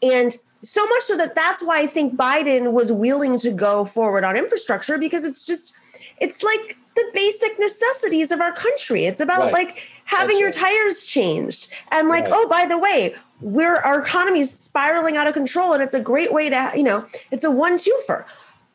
And so much so that that's why i think biden was willing to go forward on infrastructure because it's just it's like the basic necessities of our country. It's about right. like having That's your right. tires changed and like, right. oh, by the way, we're our economy is spiraling out of control, and it's a great way to, you know, it's a one-twofer.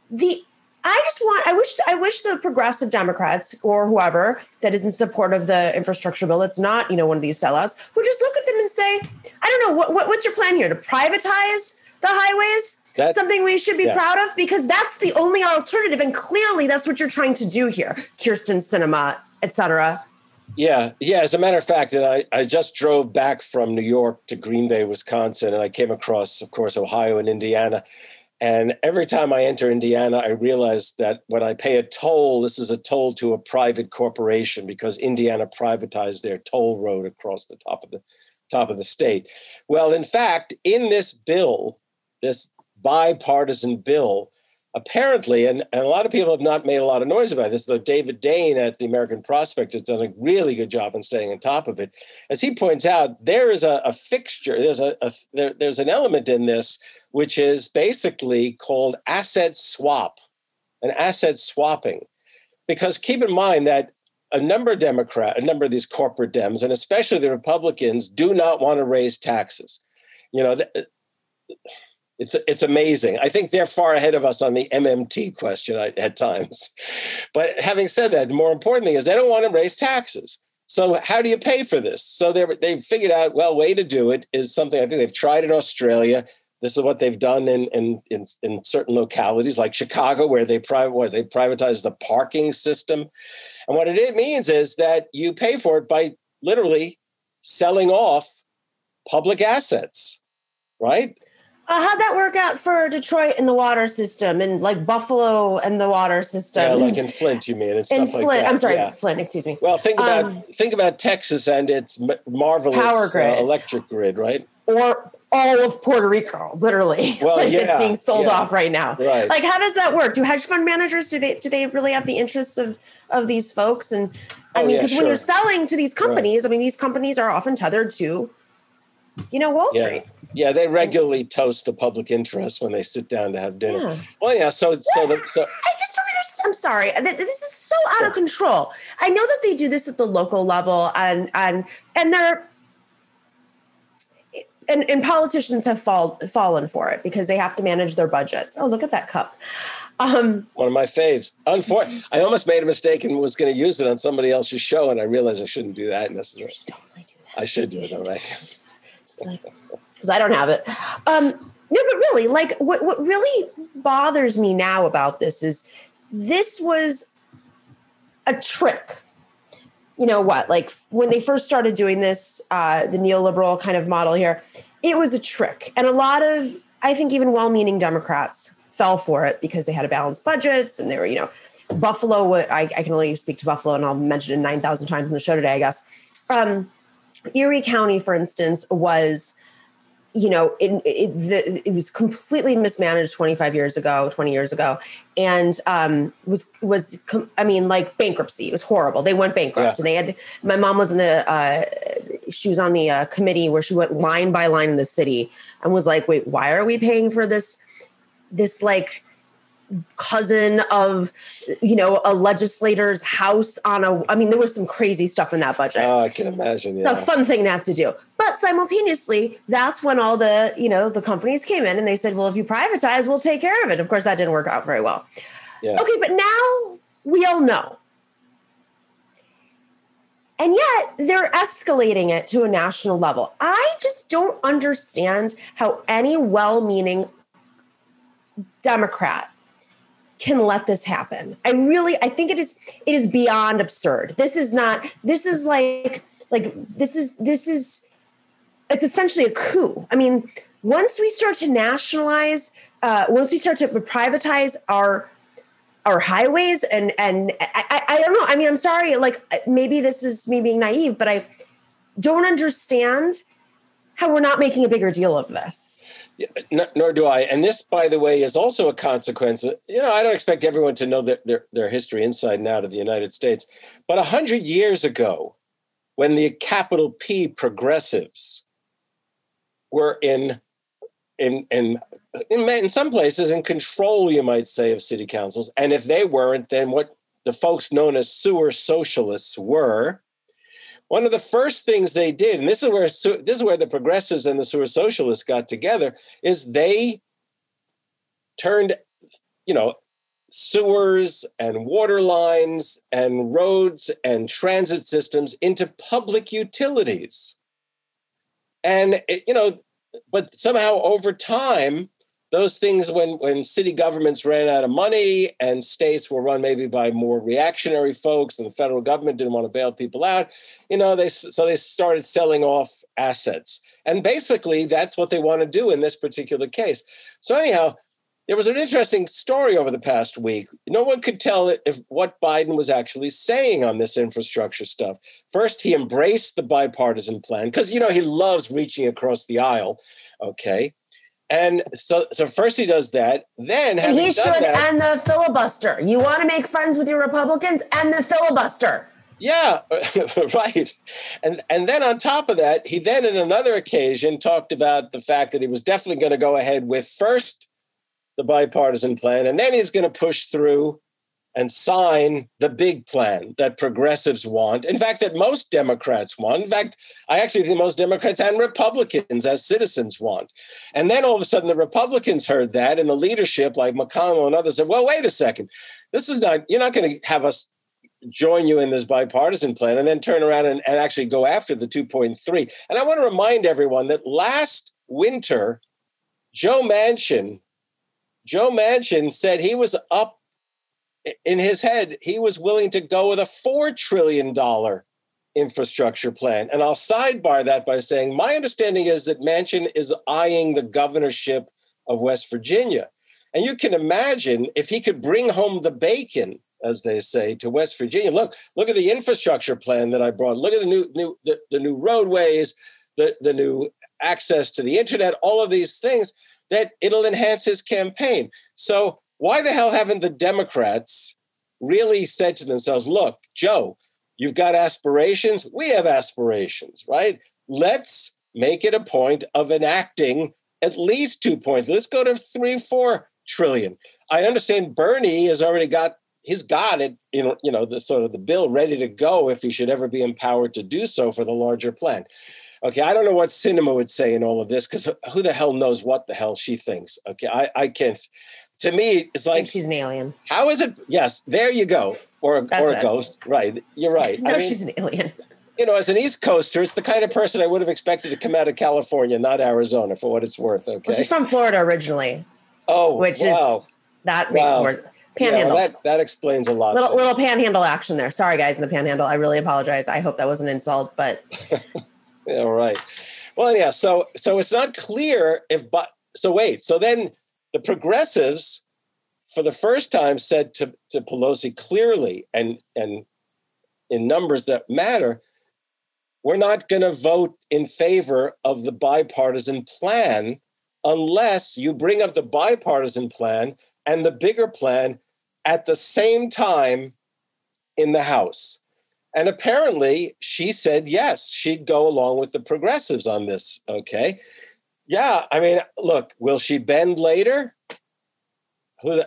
The I just want I wish I wish the progressive Democrats or whoever that is in support of the infrastructure bill, it's not, you know, one of these sellouts, would just look at them and say, I don't know, what, what what's your plan here? To privatize the highways? That's, something we should be yeah. proud of because that's the only alternative and clearly that's what you're trying to do here. Kyrsten Sinema, etc yeah yeah as a matter of fact and I, I just drove back from new york to green bay wisconsin and i came across of course ohio and indiana. And every time i enter indiana i realize that when i pay a toll this is a toll to a private corporation because indiana privatized their toll road across the top of the top of the state. Well in fact in this bill this bipartisan bill. Apparently, and, and a lot of people have not made a lot of noise about this, though David Dayen at the American Prospect has done a really good job in staying on top of it. As he points out, there is a, a fixture, there's a, a there, there's an element in this which is basically called asset swap, an asset swapping. Because keep in mind that a number of Democrat, a number of these corporate Dems, and especially the Republicans, do not want to raise taxes. You know, it's it's amazing. I think they're far ahead of us on the MMT question at times. But having said that, the more important thing is they don't want to raise taxes. So how do you pay for this? So they they've figured out well way to do it is something I think they've tried in Australia. This is what they've done in in in, in certain localities like Chicago, where they private what they privatize the parking system. And what it means is that you pay for it by literally selling off public assets, right? Uh, how'd that work out for Detroit and the water system, and like Buffalo and the water system? Yeah, like in Flint, you mean? And stuff in Flint, like that. I'm sorry, yeah. Flint. Excuse me. Well, think about um, think about Texas and its marvelous power grid. Uh, electric grid, right? Or all of Puerto Rico, literally. Well, like yeah, it's being sold yeah. off right now. Right. Like, how does that work? Do hedge fund managers do they do they really have the interests of of these folks? And I oh, mean, because yeah, sure. when you're selling to these companies, right. I mean, these companies are often tethered to, you know, Wall Street. Yeah, they regularly toast the public interest when they sit down to have dinner. Yeah. Well, yeah. So, so, the, so I just don't understand. I'm sorry. This is so out of control. I know that they do this at the local level, and and and they're and, and politicians have fall, fallen for it because they have to manage their budgets. Oh, look at that cup. Um, One of my faves. Unfortunately, I almost made a mistake and was going to use it on somebody else's show, and I realized I shouldn't do that necessarily. totally do that. I should do it, all right. Because I don't have it. Um, no, but really, like what what really bothers me now about this is this was a trick. You know what? Like when they first started doing this, uh, the neoliberal kind of model here, it was a trick, and a lot of I think even well-meaning Democrats fell for it because they had to balance budgets and they were, you know, Buffalo. I, I can only speak to Buffalo, and I'll mention it nine thousand times in the show today, I guess. Um, Erie County, for instance, was you know it, it, the, it was completely mismanaged 25 years ago 20 years ago and um was was i mean like bankruptcy it was horrible they went bankrupt yeah. and they had my mom was in the uh she was on the uh, committee where she went line by line in the city and was like wait why are we paying for this this like cousin of you know a legislator's house on a i mean there was some crazy stuff in that budget. Oh i can imagine yeah. a fun thing to have to do. But simultaneously that's when all the you know the companies came in and they said well if you privatize we'll take care of it. Of course that didn't work out very well. Yeah. okay but now we all know. And yet they're escalating it to a national level. I just don't understand how any well-meaning democrat can let this happen. I really I think it is it is beyond absurd. This is not this is like like this is this is it's essentially a coup. I mean, once we start to nationalize, uh, once we start to privatize our our highways and and I, I don't know. I mean, I'm sorry. Like maybe this is me being naive, but I don't understand how we're not making a bigger deal of this. Nor do I. And this, by the way, is also a consequence. Uh, you know, I don't expect everyone to know their, their, history inside and out of the United States. But a hundred years ago, when the capital P progressives were in in in in, in some places in control, you might say, of city councils, and if they weren't, then what the folks known as sewer socialists were one of the first things they did, and this is where this is where the progressives and the sewer socialists got together, is they turned, you know, sewers and water lines and roads and transit systems into public utilities. And it, you know, but somehow over time, those things when when city governments ran out of money and states were run maybe by more reactionary folks and the federal government didn't want to bail people out you know they so they started selling off assets and basically that's what they want to do in this particular case so anyhow there was an interesting story over the past week. No one could tell if what Biden was actually saying on this infrastructure stuff. First, he embraced the bipartisan plan because you know he loves reaching across the aisle. Okay, and so, so first he does that. Then and he should that, end the filibuster. You want to make friends with your Republicans? and the filibuster. Yeah, right. And and then on top of that, he then in another occasion talked about the fact that he was definitely going to go ahead with first the bipartisan plan, and then he's going to push through and sign the big plan that progressives want. In fact, that most Democrats want. In fact, I actually think most Democrats and Republicans as citizens want. And then all of a sudden, the Republicans heard that, and the leadership, like McConnell and others, said, well, wait a second. This is not, you're not going to have us join you in this bipartisan plan and then turn around and, and actually go after the 2.3. And I want to remind everyone that last winter, Joe Manchin, Joe Manchin said he was up in his head, he was willing to go with a $4 trillion infrastructure plan. And I'll sidebar that by saying my understanding is that Manchin is eyeing the governorship of West Virginia. And you can imagine if he could bring home the bacon, as they say, to West Virginia. Look, look at the infrastructure plan that I brought. Look at the new, new the, the new roadways, the, the new access to the internet, all of these things that it'll enhance his campaign. So why the hell haven't the Democrats really said to themselves, look, Joe, you've got aspirations, we have aspirations, right? Let's make it a point of enacting at least two points. Let's go to three, four trillion. I understand Bernie has already got he's got it in you know the sort of the bill ready to go if he should ever be empowered to do so for the larger plan. Okay, I don't know what Sinema would say in all of this because who the hell knows what the hell she thinks? Okay, I, I can't. To me, it's like she's an alien. How is it? Yes, there you go, or a, or a ghost. Right, you're right. no, I mean, she's an alien. You know, as an East Coaster, it's the kind of person I would have expected to come out of California, not Arizona, for what it's worth. Okay, well, she's from Florida originally. Oh, which wow. is that makes wow. more panhandle. Yeah, well, that that explains a lot. Little little panhandle action there. Sorry, guys, in the panhandle. I really apologize. I hope that was an insult, but yeah, right. Well, yeah. So so it's not clear if but so wait. So then the progressives, for the first time, said to to Pelosi clearly and and in numbers that matter, we're not going to vote in favor of the bipartisan plan unless you bring up the bipartisan plan and the bigger plan at the same time in the House. And apparently she said yes, she'd go along with the progressives on this. Okay. Yeah. I mean, look, will she bend later? Who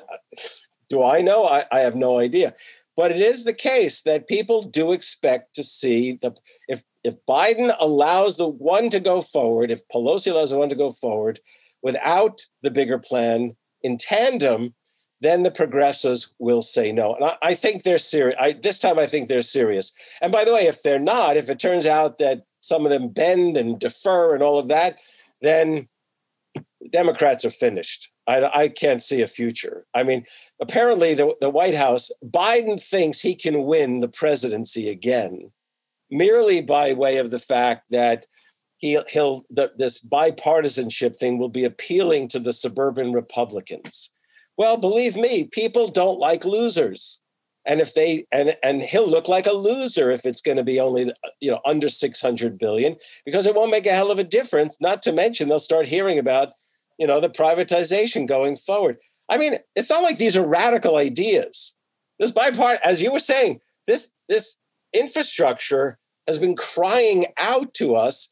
do I know? I, I have no idea. But it is the case that people do expect to see the if if Biden allows the one to go forward, if Pelosi allows the one to go forward without the bigger plan in tandem, then the progressives will say no. And I, I think they're serious. this time, I think they're serious. And by the way, if they're not, if it turns out that some of them bend and defer and all of that, then Democrats are finished. I, I can't see a future. I mean, apparently, the, the White House, Biden thinks he can win the presidency again merely by way of the fact that he, he'll the, this bipartisanship thing will be appealing to the suburban Republicans well, believe me, people don't like losers. And if they and and he'll look like a loser if it's going to be only you know under 600 billion because it won't make a hell of a difference, not to mention they'll start hearing about you know the privatization going forward. I mean, it's not like these are radical ideas. This bipart as you were saying, this this infrastructure has been crying out to us.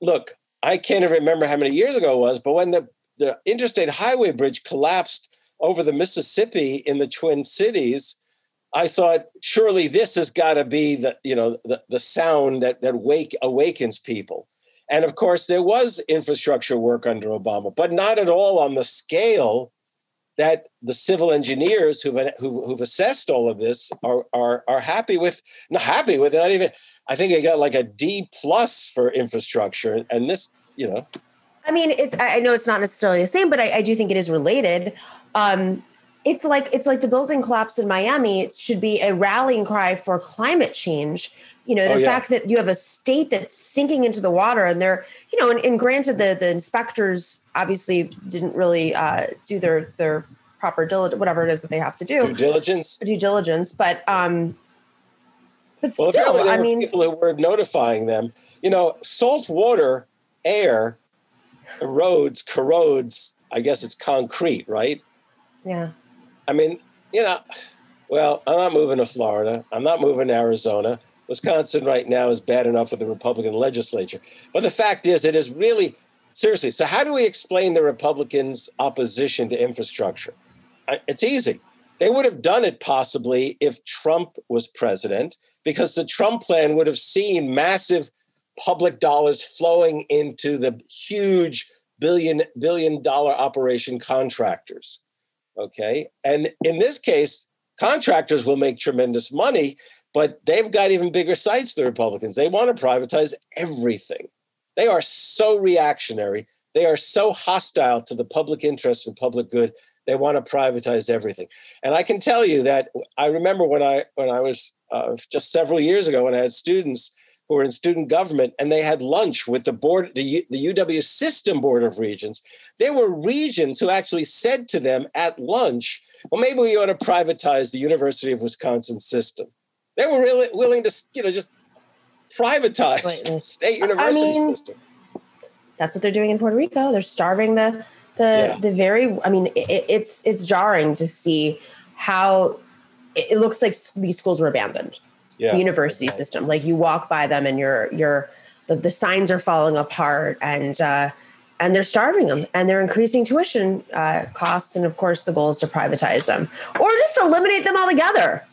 Look, I can't even remember how many years ago it was, but when the, the interstate highway bridge collapsed over the Mississippi in the Twin Cities, I thought surely this has got to be the you know the, the sound that that wake awakens people. And of course, there was infrastructure work under Obama, but not at all on the scale that the civil engineers who've who, who've assessed all of this are are are happy with. Not happy with it. Not even. I think they got like a D plus for infrastructure, and this, you know. I mean, it's. I know it's not necessarily the same, but I, I do think it is related um, it's like it's like the building collapse in Miami. It should be a rallying cry for climate change. You know, the oh, yeah. fact that you have a state that's sinking into the water, and they're, you know, and, and granted, the the inspectors obviously didn't really uh, do their their proper diligence, whatever it is that they have to do, due diligence, due diligence. But um, but well, still, I mean, people who were notifying them. You know, salt water, air, erodes, corrodes. I guess it's concrete, right? Yeah. I mean, you know, well, I'm not moving to Florida. I'm not moving to Arizona. Wisconsin right now is bad enough with the Republican legislature. But the fact is, it is really seriously. So, how do we explain the Republicans' opposition to infrastructure? It's easy. They would have done it possibly if Trump was president, because the Trump plan would have seen massive public dollars flowing into the huge billion billion dollar operation contractors. Okay. And in this case, contractors will make tremendous money, but they've got even bigger sights, the Republicans. They want to privatize everything. They are so reactionary. They are so hostile to the public interest and public good. They want to privatize everything. And I can tell you that I remember when I when I was uh, just several years ago when I had students who were in student government and they had lunch with the board the, the uw system board of regents. There were regents who actually said to them at lunch well maybe we ought to privatize the university of wisconsin system. They were really willing to you know just privatize the state university I mean, system. that's what they're doing in puerto rico. They're starving the the yeah. the very i mean it, it's it's jarring to see how it looks like these schools were abandoned yeah. the university okay. system. Like you walk by them and you're you're the, the signs are falling apart and uh, and they're starving them and they're increasing tuition uh, costs and of course the goal is to privatize them or just eliminate them altogether.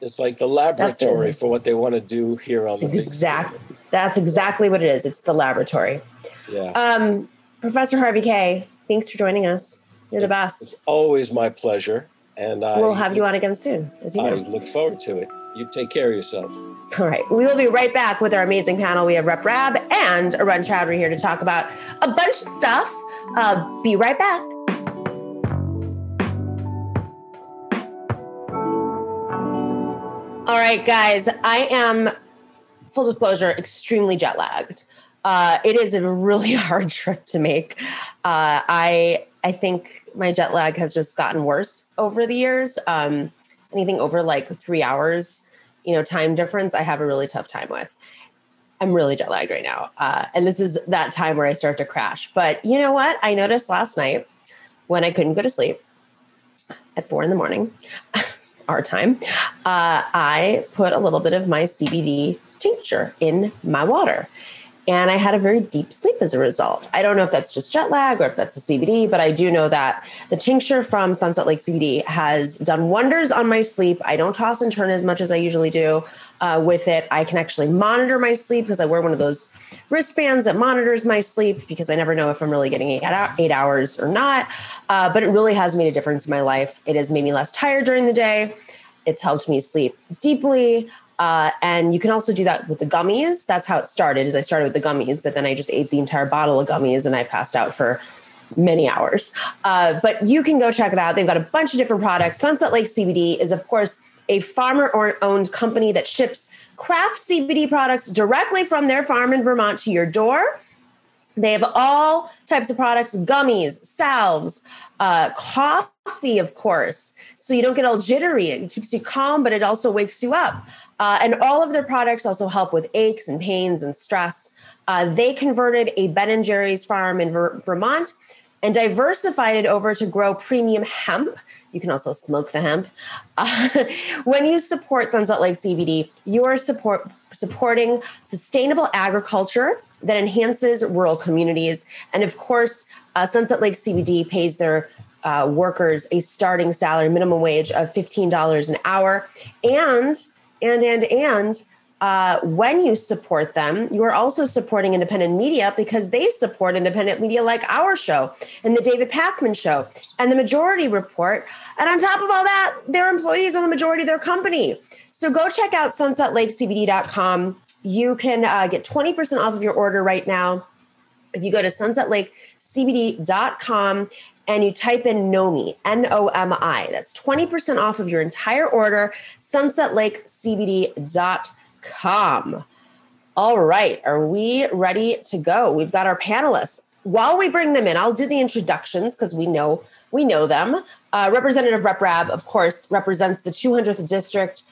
It's like the laboratory for what they want to do here on the exactly That's exactly what it is. It's the laboratory. Yeah. Um, Professor Harvey Kaye, thanks for joining us. You're the best. It's best. always my pleasure. And I, We'll have you on again soon, as you I know. look forward to it. You take care of yourself. All right. We will be right back with our amazing panel. We have Rep Rabb and Arun Chaudhary here to talk about a bunch of stuff. Uh, be right back. All right, guys. I am, full disclosure, extremely jet lagged. Uh, it is a really hard trip to make. Uh, I I think my jet lag has just gotten worse over the years. Um, anything over like three hours, you know, time difference, I have a really tough time with. I'm really jet lagged right now, uh, and this is that time where I start to crash. But you know what? I noticed last night when I couldn't go to sleep at four in the morning, our time, uh, I put a little bit of my CBD tincture in my water. And I had a very deep sleep as a result. I don't know if that's just jet lag or if that's a CBD, but I do know that the tincture from Sunset Lake CBD has done wonders on my sleep. I don't toss and turn as much as I usually do uh, with it. I can actually monitor my sleep because I wear one of those wristbands that monitors my sleep because I never know if I'm really getting eight, eight hours or not. Uh, but it really has made a difference in my life. It has made me less tired during the day. It's helped me sleep deeply. Uh, and you can also do that with the gummies. That's how it started. Is I started with the gummies, but then I just ate the entire bottle of gummies and I passed out for many hours. Uh, but you can go check it out. They've got a bunch of different products. Sunset Lake CBD is, of course, a farmer-owned company that ships craft CBD products directly from their farm in Vermont to your door. They have all types of products gummies, salves, uh, coffee, of course. So you don't get all jittery. It keeps you calm, but it also wakes you up. Uh, and all of their products also help with aches and pains and stress. Uh, they converted a Ben and Jerry's farm in Ver- Vermont and diversified it over to grow premium hemp. You can also smoke the hemp. Uh, when you support Sunset Lake CBD, you are support, supporting sustainable agriculture that enhances rural communities. And of course, uh, Sunset Lake CBD pays their uh, workers a starting salary minimum wage of $15 an hour. And, and, and, and, uh, when you support them, you are also supporting independent media because they support independent media like our show and the David Pakman show and the Majority Report. And on top of all that, their employees are the majority of their company. So go check out sunsetlakecbd.com. You can uh, get 20% off of your order right now. If you go to sunsetlakecbd.com and you type in NOMI, N O M I, that's 20% off of your entire order, sunsetlakecbd.com. All right, are we ready to go? We've got our panelists. While we bring them in, I'll do the introductions because we know we know them. Uh, Representative Rep Rabb, of course, represents the 200th district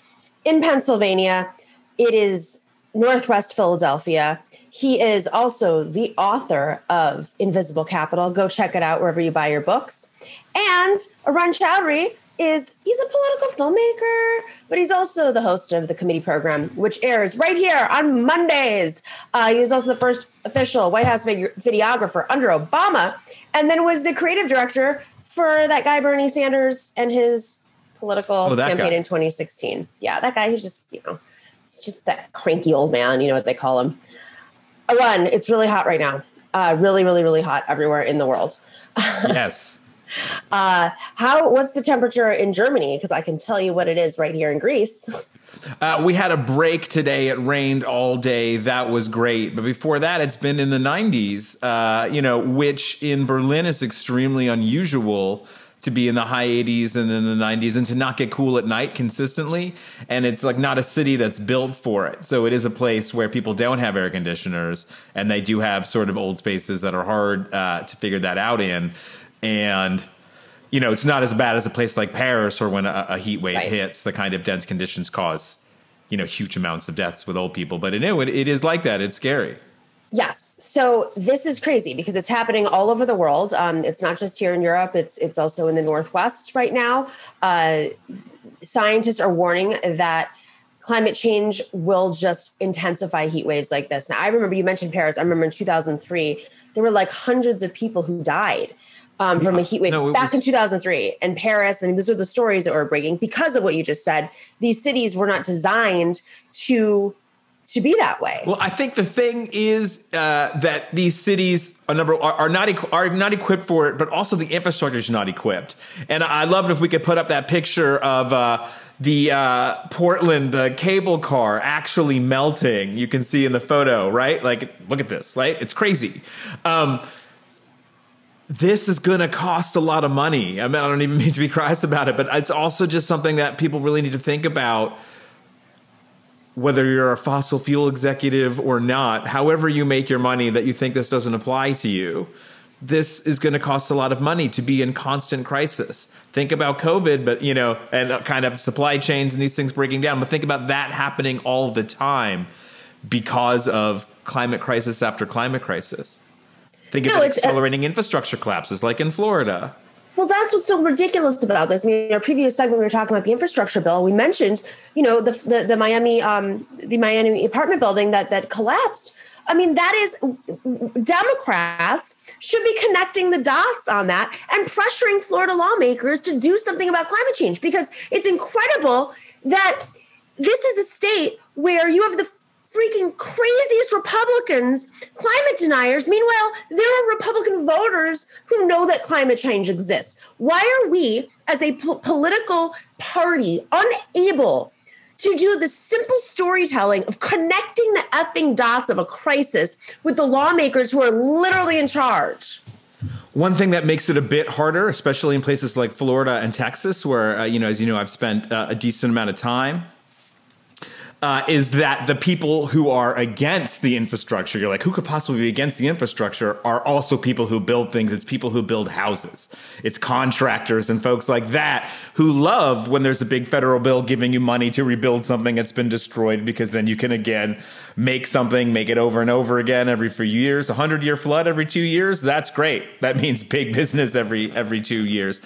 in Pennsylvania. It is Northwest Philadelphia. He is also the author of Invisible Capital. Go check it out wherever you buy your books. And Arun Chaudhary is he's a political filmmaker, but he's also the host of the committee program, which airs right here on Mondays. Uh, he was also the first official White House videographer under Obama, and then was the creative director for that guy Bernie Sanders and his political Oh, campaign guy. in 2016. Yeah, that guy. He's just you know, just that cranky old man. You know what they call him. Arun, it's really hot right now. Uh, really, really, really hot everywhere in the world. yes. Uh, how? What's the temperature in Germany? Because I can tell you what it is right here in Greece. Uh, we had a break today. It rained all day. That was great. But before that, it's been in the 90s, uh, you know, which in Berlin is extremely unusual to be in the high 80s and in the 90s and to not get cool at night consistently. And it's like not a city that's built for it. So it is a place where people don't have air conditioners and they do have sort of old spaces that are hard uh, to figure that out in. And you know, it's not as bad as a place like Paris or when a, a heat wave Right. hits, the kind of dense conditions cause, you know, huge amounts of deaths with old people. But it, it is like that. It's scary. Yes. So this is crazy because it's happening all over the world. Um, it's not just here in Europe. It's it's also in the Northwest right now. Uh, scientists are warning that climate change will just intensify heat waves like this. Now, I remember you mentioned Paris. I remember in 2003 there were like hundreds of people who died um, from a heat wave No, back was- in 2003 in Paris. And these are the stories that were breaking because of what you just said. These cities were not designed to to be that way. Well, I think the thing is uh, that these cities are number are, are not equ- are not equipped for it, but also the infrastructure is not equipped. And I loved if we could put up that picture of. Uh, the uh, Portland the cable car actually melting. You can see in the photo, right? Like, look at this, right? It's crazy. Um, this is going to cost a lot of money. I mean, I don't even mean to be crass about it, but it's also just something that people really need to think about whether you're a fossil fuel executive or not, however you make your money, that you think this doesn't apply to you, this is going to cost a lot of money to be in constant crisis. Think about COVID, but you know, and kind of supply chains and these things breaking down, but think about that happening all the time because of climate crisis after climate crisis. Think no, about uh, accelerating uh, infrastructure collapses like in Florida. Well, that's what's so ridiculous about this. I mean, in our previous segment, we were talking about the infrastructure bill. We mentioned, you know, the the, the Miami um, the Miami apartment building that that collapsed. I mean, that is Democrats should be connecting the dots on that and pressuring Florida lawmakers to do something about climate change because it's incredible that this is a state where you have the freaking craziest Republicans, climate deniers. Meanwhile, there are Republican voters who know that climate change exists. Why are we, as a po- political party, unable to do the simple storytelling of connecting the effing dots of a crisis with the lawmakers who are literally in charge? One thing that makes it a bit harder, especially in places like Florida and Texas, where, uh, you know, as you know, I've spent uh, a decent amount of time uh, is that the people who are against the infrastructure, you're like, who could possibly be against the infrastructure, are also people who build things. It's people who build houses. It's contractors and folks like that who love when there's a big federal bill giving you money to rebuild something that's been destroyed because then you can again make something, make it over and over again every few years. A hundred year flood every two years, that's great. That means big business every every two years.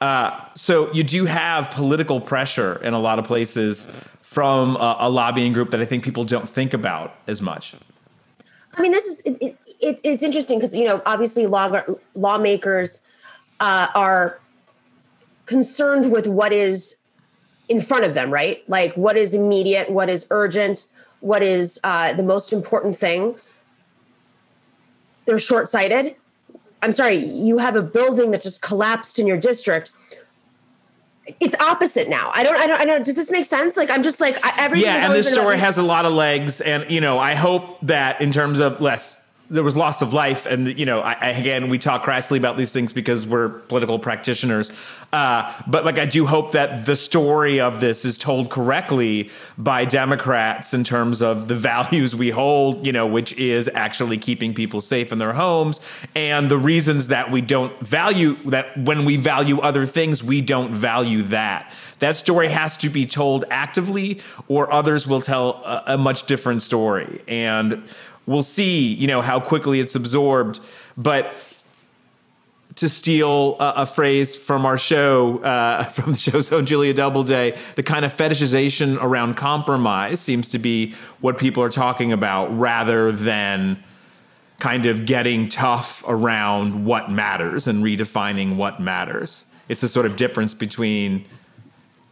Uh, so you do have political pressure in a lot of places from a, a, lobbying group that I think people don't think about as much. I mean, this is it, it, it's it's interesting because you know obviously law, lawmakers uh, are concerned with what is in front of them, right? Like what is immediate, what is urgent, what is uh, the most important thing. They're short sighted. I'm sorry, you have a building that just collapsed in your district it's opposite now. I don't, I don't, I don't. Does this make sense? Like, I'm just like everything. Yeah, and this story has a lot of legs, and you know, I hope that in terms of less there was loss of life and you know I, again we talk crassly about these things because we're political practitioners. Uh, but like i do hope that the story of this is told correctly by democrats in terms of the values we hold you know which is actually keeping people safe in their homes and the reasons that we don't value that when we value other things we don't value that. That story has to be told actively or others will tell a, a much different story. And we'll see, you know, how quickly it's absorbed. But to steal a, a phrase from our show, uh, from the show's own Julia Doubleday, the kind of fetishization around compromise seems to be what people are talking about rather than kind of getting tough around what matters and redefining what matters. It's a sort of difference between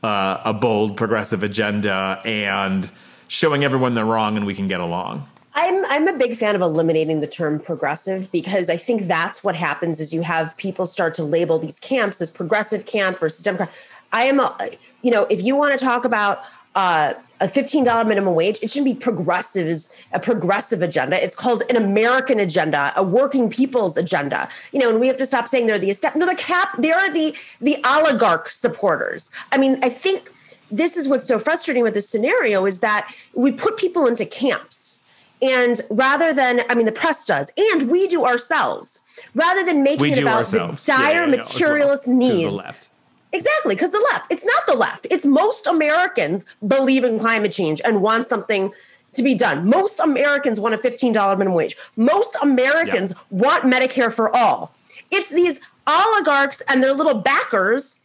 uh, a bold progressive agenda and showing everyone they're wrong and we can get along. I'm I'm a big fan of eliminating the term progressive because I think that's what happens is you have people start to label these camps as progressive camp versus Democrat. I am a you know if you want to talk about uh, a fifteen dollar minimum wage, it shouldn't be progressive as a progressive agenda. It's called an American agenda, a working people's agenda. You know, and we have to stop saying they're the no, the cap. They are the the oligarch supporters. I mean, I think this is what's so frustrating with this scenario is that we put people into camps and rather than, I mean, the press does, and we do ourselves, rather than making we it about ourselves. the dire yeah, yeah, materialist well, needs. Exactly, because the left, it's not the left. It's most Americans believe in climate change and want something to be done. Most Americans want a $15 minimum wage. Most Americans yeah. want Medicare for all. It's these oligarchs and their little backers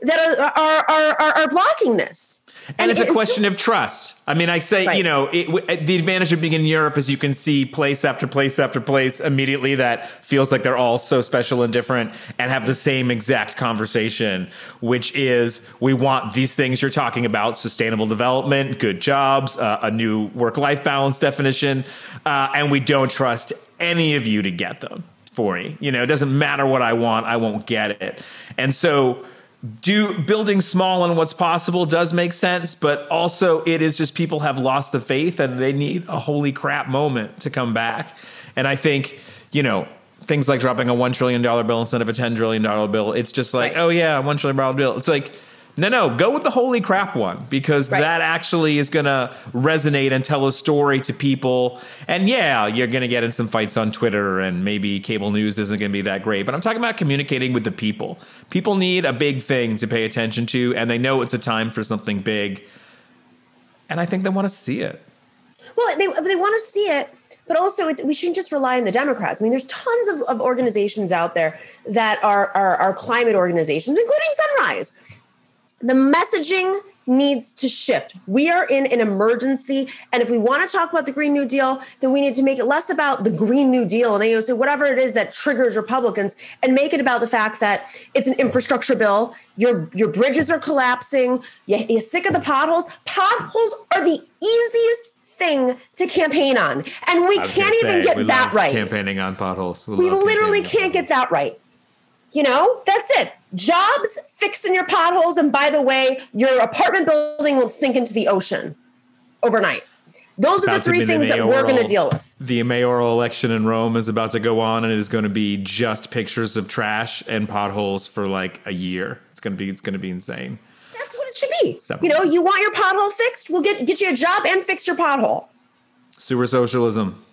that are are are, are blocking this. And, and it's a question of trust. I mean, I say, right. you know, it, the advantage of being in Europe is you can see place after place after place immediately that feels like they're all so special and different and have the same exact conversation, which is we want these things you're talking about sustainable development, good jobs, uh, a new work life balance definition, uh, and we don't trust any of you to get them for me. You know, it doesn't matter what I want, I won't get it. And so, do building small on what's possible does make sense, but also it is just people have lost the faith and they need a holy crap moment to come back. And I think, you know, things like dropping a $1 trillion bill instead of a $10 trillion bill, it's just like, right. oh yeah, $1 trillion bill. It's like, no, no, go with the holy crap one because right. that actually is going to resonate and tell a story to people. And yeah, you're going to get in some fights on Twitter and maybe cable news isn't going to be that great. But I'm talking about communicating with the people. People need a big thing to pay attention to, and they know it's a time for something big. And I think they want to see it. Well, they, they want to see it but also we shouldn't just rely on the Democrats. I mean, there's tons of, of organizations out there that are, are, are climate organizations, including Sunrise, the messaging needs to shift. We are in an emergency. And if we want to talk about the Green New Deal, then we need to make it less about the Green New Deal and you know, so whatever it is that triggers Republicans and make it about the fact that it's an infrastructure bill. Your, your bridges are collapsing. You, you're sick of the potholes. Potholes are the easiest thing to campaign on. And we can't even say, get that right. Campaigning on potholes. We, we literally can't get that right. You know, that's it. Jobs, fixing your potholes, and by the way, your apartment building will sink into the ocean overnight. Those are the three things the mayoral, that we're going to deal with. The mayoral election in Rome is about to go on, and it is going to be just pictures of trash and potholes for like a year. It's going to be it's going to be insane. That's what it should be. Seven you know, you want your pothole fixed? We'll get get you a job and fix your pothole. Sewer socialism.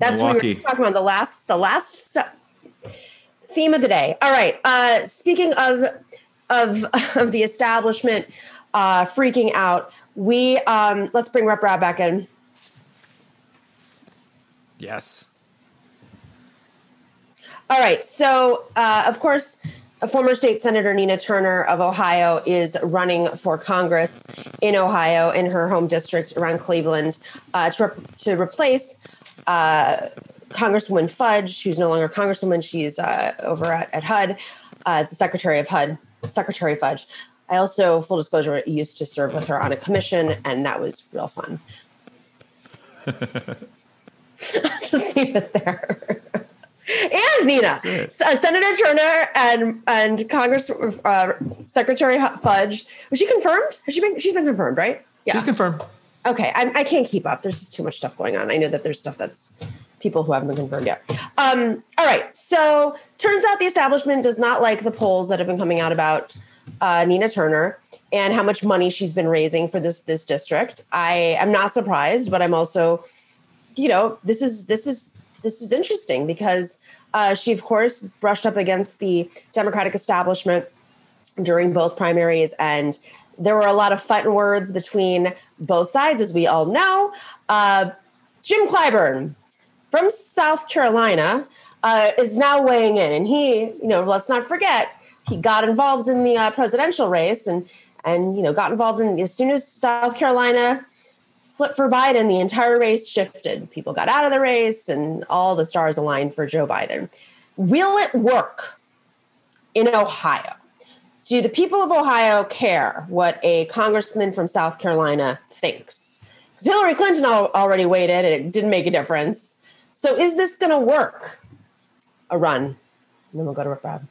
That's Milwaukee. what we were talking about. The last the last theme of the day. All right. Uh, speaking of of of the establishment uh, freaking out, we um, let's bring Rep Rabb back in. Yes. All right. So, uh, of course, former state senator Nina Turner of Ohio is running for Congress in Ohio in her home district around Cleveland uh, to, re- to replace uh, Congresswoman Fudge, who's no longer Congresswoman, she's uh, over at, at HUD uh, as the Secretary of HUD, Secretary Fudge. I also, full disclosure, used to serve with her on a commission, and that was real fun. Just leave it there. and Nina, uh, Senator Turner, and and Congress uh, Secretary Fudge. Was she confirmed? Has she been? She's been confirmed, right? Yeah, she's confirmed. Okay, I, I can't keep up. There's just too much stuff going on. I know that there's stuff that's people who haven't been confirmed yet. Um, all right. So turns out the establishment does not like the polls that have been coming out about uh, Nina Turner and how much money she's been raising for this this district. I am not surprised, but I'm also, you know, this is this is this is interesting because uh, she, of course, brushed up against the Democratic establishment during both primaries and. There were a lot of fighting words between both sides, as we all know. Uh, Jim Clyburn, from South Carolina uh, is now weighing in, and he, you know, let's not forget, he got involved in the uh, presidential race, and and you know, got involved in as soon as South Carolina flipped for Biden, the entire race shifted. People got out of the race, and all the stars aligned for Joe Biden. Will it work in Ohio? Do the people of Ohio care what a congressman from South Carolina thinks? Because Hillary Clinton already in, and it didn't make a difference. So is this going to work? Arun. And then we'll go to Rabb.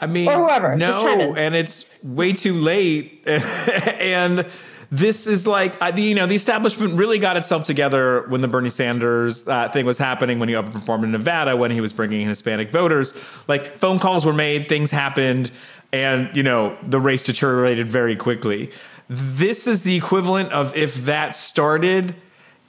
I mean, or whoever. No, and it's way too late. and this is like the you know the establishment really got itself together when the Bernie Sanders uh, thing was happening when he overperformed in Nevada when he was bringing in Hispanic voters. Like phone calls were made, things happened, and you know the race deteriorated very quickly. This is the equivalent of if that started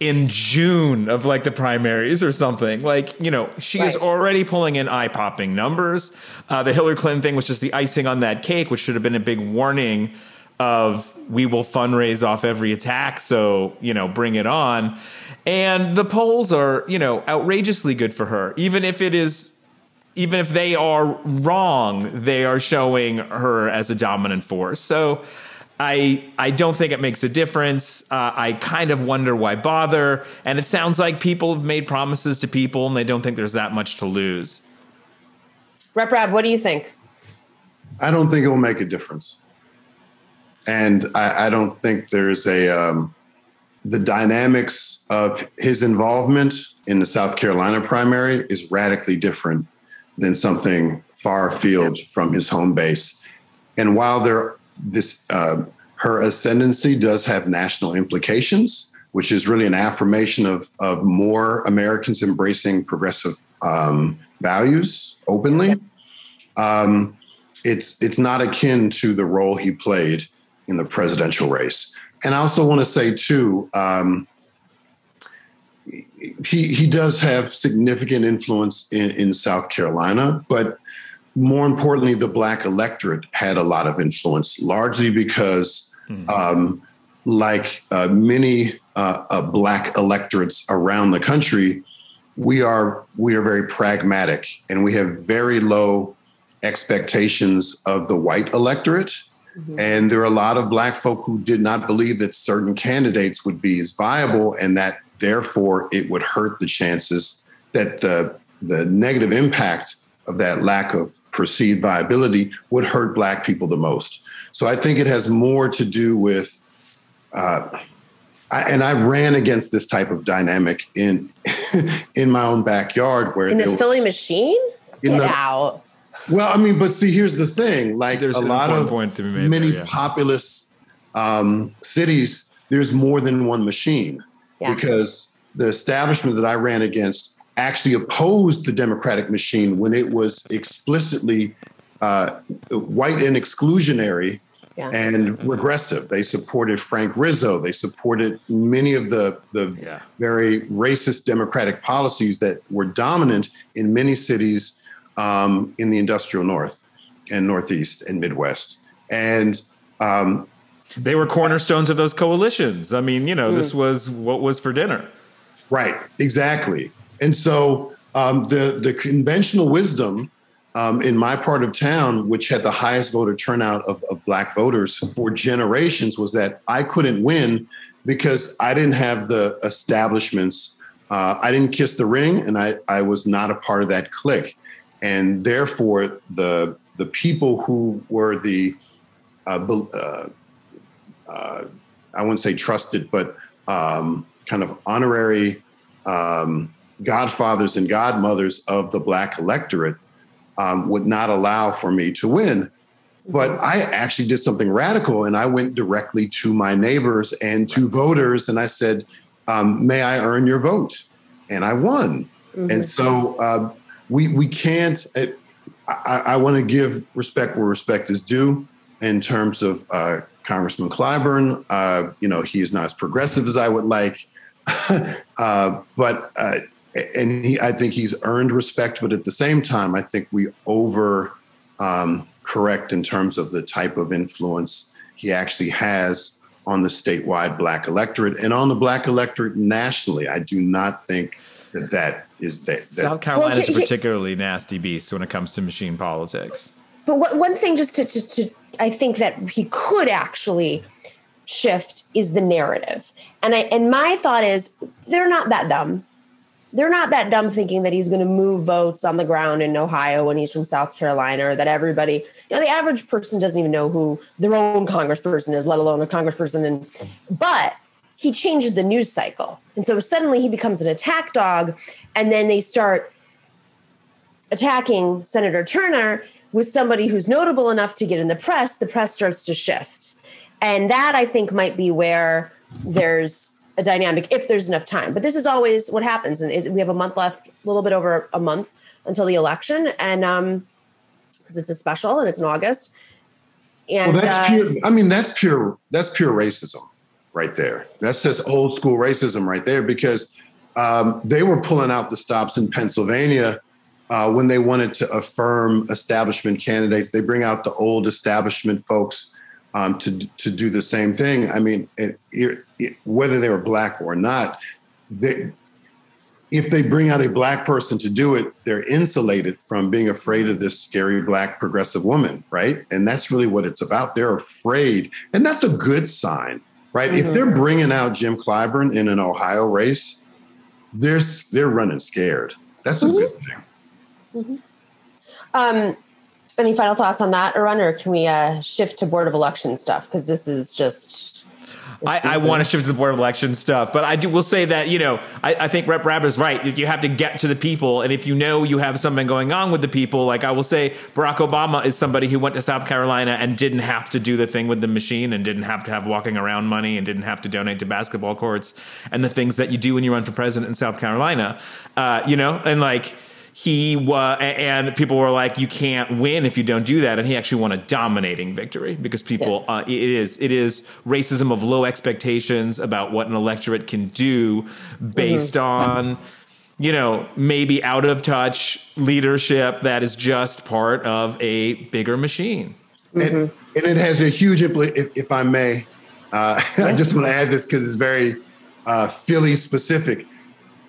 in June of like the primaries or something. Like, you know, she right. is already pulling in eye popping numbers. Uh, the Hillary Clinton thing was just the icing on that cake, which should have been a big warning of we will fundraise off every attack. So, you know, bring it on. And the polls are, you know, outrageously good for her, even if it is even if they are wrong, they are showing her as a dominant force. So I I don't think it makes a difference. Uh, I kind of wonder why bother. And it sounds like people have made promises to people, and they don't think there's that much to lose. Rep Rabb, what do you think? I don't think it will make a difference, and I, I don't think there's a um, the dynamics of his involvement in the South Carolina primary is radically different than something far afield from his home base. And while there this uh, her ascendancy does have national implications, which is really an affirmation of of more Americans embracing progressive um, values openly. Um, it's it's not akin to the role he played in the presidential race. And I also want to say too, um, he he does have significant influence in, in South Carolina, but more importantly, the black electorate had a lot of influence, largely because, mm-hmm. um, like uh, many uh, uh, black electorates around the country, we are we are very pragmatic, and we have very low expectations of the white electorate. Mm-hmm. And there are a lot of black folk who did not believe that certain candidates would be as viable, and that therefore it would hurt the chances that the the negative impact of that lack of perceived viability would hurt black people the most. So I think it has more to do with, uh, I, and I ran against this type of dynamic in in my own backyard, where in the Philly was, machine. Get the, out. Well, I mean, but see, here's the thing: like there's a lot of point to be made many there, yeah. populous um, cities, there's more than one machine yeah. because the establishment that I ran against actually opposed the democratic machine when it was explicitly uh, white and exclusionary yeah. and regressive. They supported Frank Rizzo. They supported many of the, the yeah. very racist democratic policies that were dominant in many cities um, in the industrial north and northeast and midwest. And um, they were cornerstones of those coalitions. I mean, you know, mm. this was what was for dinner. Right, exactly. And so um, the the conventional wisdom um, in my part of town, which had the highest voter turnout of, of black voters for generations, was that I couldn't win because I didn't have the establishments. Uh, I didn't kiss the ring, and I, I was not a part of that clique, and therefore the the people who were the uh, uh, uh I wouldn't say trusted, but um, kind of honorary um, godfathers and godmothers of the black electorate um, would not allow for me to win. But mm-hmm. I actually did something radical and I went directly to my neighbors and to voters and I said, um, May I earn your vote? And I won. Mm-hmm. And so uh, we, we can't, uh, I, I want to give respect where respect is due in terms of uh, Congressman Clyburn. Uh, you know, he is not as progressive as I would like. Uh, but uh, and he, I think he's earned respect, but at the same time, I think we over um, correct in terms of the type of influence he actually has on the statewide black electorate and on the black electorate nationally. I do not think that that is that. South Carolina is a particularly nasty beast when it comes to machine politics. But what, one thing, just to, to, to, I think that he could actually shift is the narrative, and I and my thought is they're not that dumb they're not that dumb thinking that he's going to move votes on the ground in Ohio when he's from South Carolina, or that everybody, you know, the average person doesn't even know who their own congressperson is, let alone a congressperson. And but he changes the news cycle, and so suddenly he becomes an attack dog, and then they start attacking Senator Turner with somebody who's notable enough to get in the press. The press starts to shift, and that I think might be where there's a dynamic if there's enough time. But this is always what happens, and is we have a month left, a little bit over a month until the election, and um, because it's a special and it's in August. And well, that's uh, pure. I mean, that's pure. That's pure racism, right there. That's just old school racism, right there. Because um, they were pulling out the stops in Pennsylvania uh, when they wanted to affirm establishment candidates. They bring out the old establishment folks um, to to do the same thing. I mean, it, it, whether they were black or not, they, if they bring out a black person to do it, they're insulated from being afraid of this scary black progressive woman, right? And that's really what it's about. They're afraid, and that's a good sign, right? Mm-hmm. If they're bringing out Jim Clyburn in an Ohio race, they're they're running scared. That's a mm-hmm. good thing. Mm-hmm. Um, any final thoughts on that, Arun, or can we uh, shift to Board of Election stuff? Because this is just I, I want to shift to the board of election stuff, but I do will say that you know I, I think Rep Rabb is right. You have to get to the people, and if you know you have something going on with the people, like I will say, Barack Obama is somebody who went to South Carolina and didn't have to do the thing with the machine, and didn't have to have walking around money, and didn't have to donate to basketball courts, and the things that you do when you run for president in South Carolina. Uh, you know, and like he was, and people were like, "You can't win if you don't do that." And he actually won a dominating victory because people, yeah. uh, it is it is racism of low expectations about what an electorate can do based mm-hmm. on you know, maybe out of touch leadership that is just part of a bigger machine. And, mm-hmm. and it has a huge implication, if, if, I may. Uh, I just want to add this because it's very uh, Philly specific.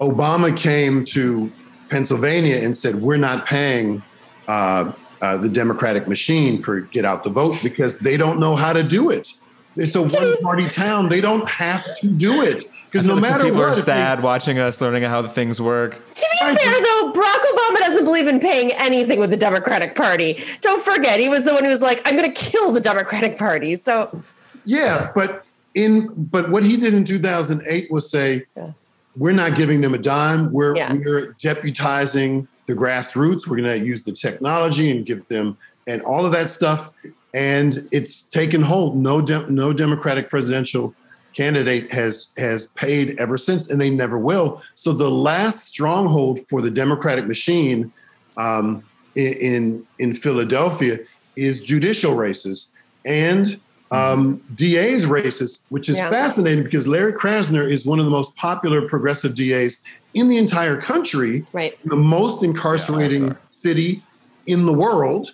Obama came to Pennsylvania and said, we're not paying uh, uh, the Democratic machine for get out the vote because they don't know how to do it. It's a one party town. They don't have to do it. Because no matter people what, are sad they, watching us learning how the things work. To be fair, though, Barack Obama doesn't believe in paying anything with the Democratic Party. Don't forget, he was the one who was like, "I'm going to kill the Democratic Party." So, yeah, but in but what he did in 2008 was say, yeah we're not giving them a dime. We're yeah. we're deputizing the grassroots. We're going to use the technology and give them and all of that stuff. And it's taken hold. No, de- no Democratic presidential candidate has has paid ever since, and they never will. So the last stronghold for the Democratic machine um, in in Philadelphia is judicial races, and um, DA's races, which is yeah. fascinating because Larry Krasner is one of the most popular progressive DAs in the entire country, right. the most incarcerating yeah, city in the world.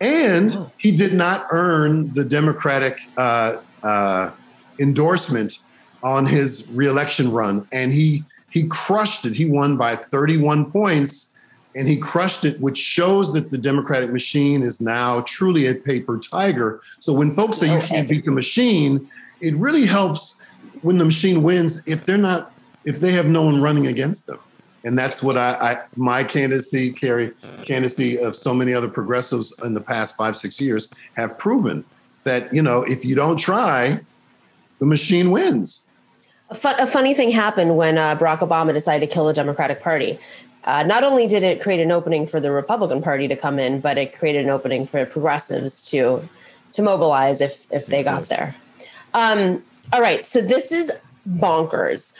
And oh. he did not earn the Democratic uh, uh, endorsement on his reelection run. And he he crushed it. He won by 31 points and he crushed it, which shows that the Democratic machine is now truly a paper tiger. So when folks say you can't beat the machine, it really helps when the machine wins if they're not if they have no one running against them. And that's what I, I my candidacy, Carrie, candidacy of so many other progressives in the past five, six years have proven that, you know, if you don't try, the machine wins. A, fun, a funny thing happened when uh, Barack Obama decided to kill the Democratic Party uh, not only did it create an opening for the Republican Party to come in, but it created an opening for progressives to to mobilize if if they got there. Um, all right, so this is bonkers.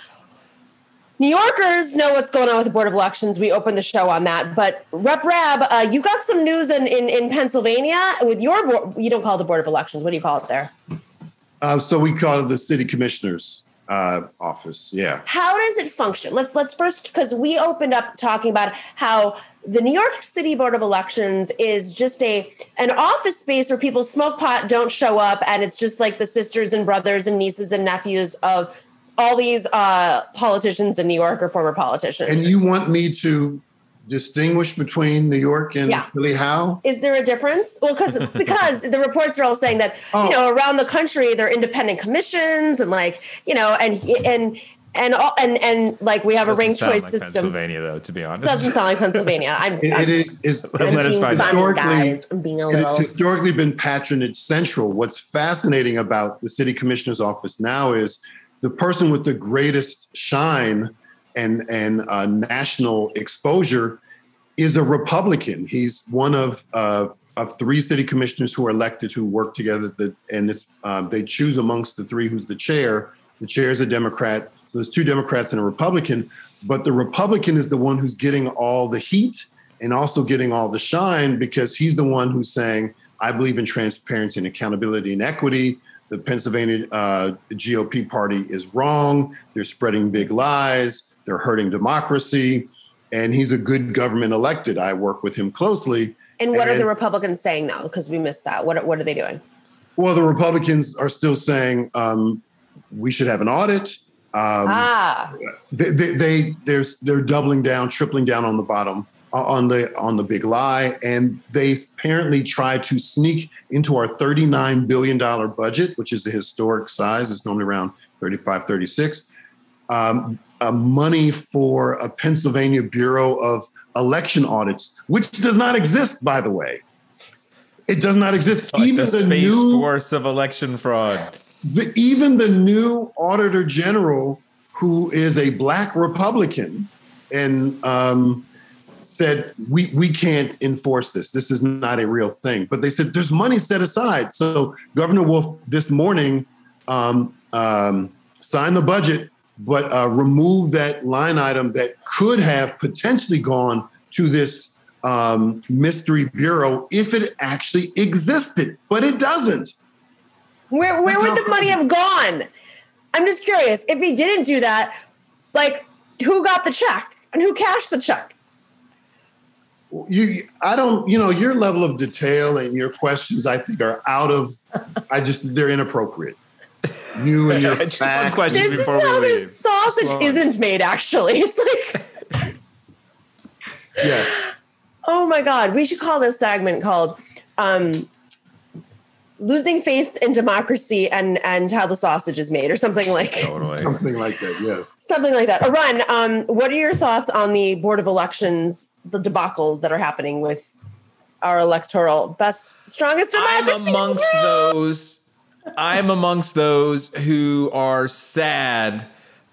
New Yorkers know what's going on with the Board of Elections. We opened the show on that. But Rep Rabb, uh, you got some news in, in, in Pennsylvania with your board. You don't call it the Board of Elections. What do you call it there? Uh, so we call it the city commissioners uh, office. Yeah. How does it function? Let's let's first because we opened up talking about how the New York City Board of Elections is just a an office space where people smoke pot, don't show up, and it's just like the sisters and brothers and nieces and nephews of all these uh, politicians in New York or former politicians. And you want me to distinguish between New York and yeah. Philly? How is there a difference? Well, because because the reports are all saying that oh. you know around the country there are independent commissions and like you know and and and all, and and like we have a ranked choice like system. Pennsylvania, though, to be honest, doesn't sound like Pennsylvania. I'm, it, I'm, it is is let us find historically. Being a little... It's historically been patronage central. What's fascinating about the city commissioner's office now is the person with the greatest shine and and uh, national exposure is a Republican. He's one of uh, of three city commissioners who are elected who work together. That and it's um, they choose amongst the three who's the chair. The chair is a Democrat, so there's two Democrats and a Republican. But the Republican is the one who's getting all the heat and also getting all the shine because he's the one who's saying, "I believe in transparency and accountability and equity." The Pennsylvania uh, GOP party is wrong. They're spreading big lies they're hurting democracy. And he's a good government elected. I work with him closely. And what and, are the Republicans saying now? Because we missed that. What, what are they doing? Well, the Republicans are still saying um, we should have an audit. Um, ah, they, they, they they're they're doubling down, tripling down on the bottom uh, on the on the big lie, and they apparently try to sneak into our 39 billion dollar budget, which is the historic size. It's normally around 35, 36. Um, money for a Pennsylvania Bureau of Election Audits, which does not exist, by the way. It does not exist. Like Even the the space new force of election fraud. the, even the new auditor general, who is a black Republican, and um, said we we can't enforce this. This is not a real thing. But they said there's money set aside. So Governor Wolf this morning um, um, signed the budget, but uh, removed that line item that could have potentially gone to this um, mystery bureau if it actually existed, but it doesn't. where where That's would the money have gone? I'm just curious. If he didn't do that, like who got the check and who cashed the check? you i don't you know your level of detail and your questions i think are out of i just they're inappropriate you and your Just one facts. question. This is before we how leave. this sausage Slow. isn't made. Actually, it's like. yeah Oh my God. We should call this segment called um, Losing Faith in Democracy and, and How the Sausage is Made or something like Totally. something like that yes something like that. Arun, um, what are your thoughts on the Board of Elections, the debacles that are happening with our electoral best, strongest I'm democracy? in the amongst world? those. I'm amongst those who are sad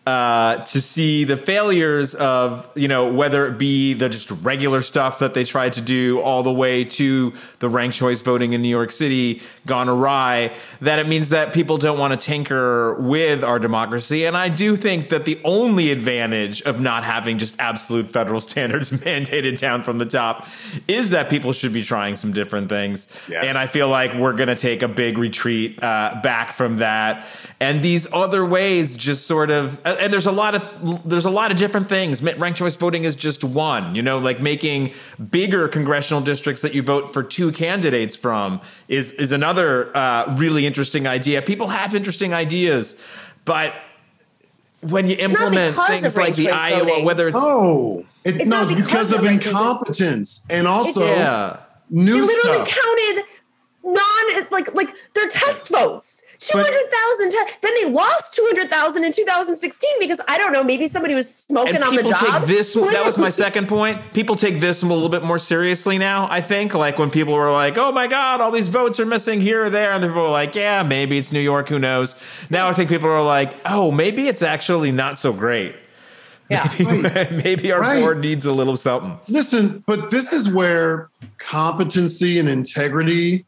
uh, to see the failures of you know whether it be the just regular stuff that they tried to do all the way to the ranked choice voting in New York City gone awry. That it means that people don't want to tinker with our democracy, and I do think that the only advantage of not having just absolute federal standards mandated down from the top is that people should be trying some different things. Yes. And I feel like we're going to take a big retreat uh, back from that. And these other ways just sort of, and there's a lot of, there's a lot of different things. Ranked choice voting is just one, you know, like making bigger congressional districts that you vote for two candidates from is, is another uh, really interesting idea. People have interesting ideas, but when you not implement things like the Iowa, voting. whether it's, oh it, It's no not because because of of ranked incompetence and also yeah. new They literally stuff counted non like like their test votes. Two hundred thousand. Te- then they lost two hundred thousand in two thousand sixteen because I don't know. Maybe somebody was smoking and on the people job. take this that was my second point people take this a little bit more seriously now i think like when people were like oh my god all these votes are missing here or there and people were like yeah maybe it's new york who knows now i think people are like oh maybe it's actually not so great Yeah. maybe our Right. board needs a little something Listen, but this is where competency and integrity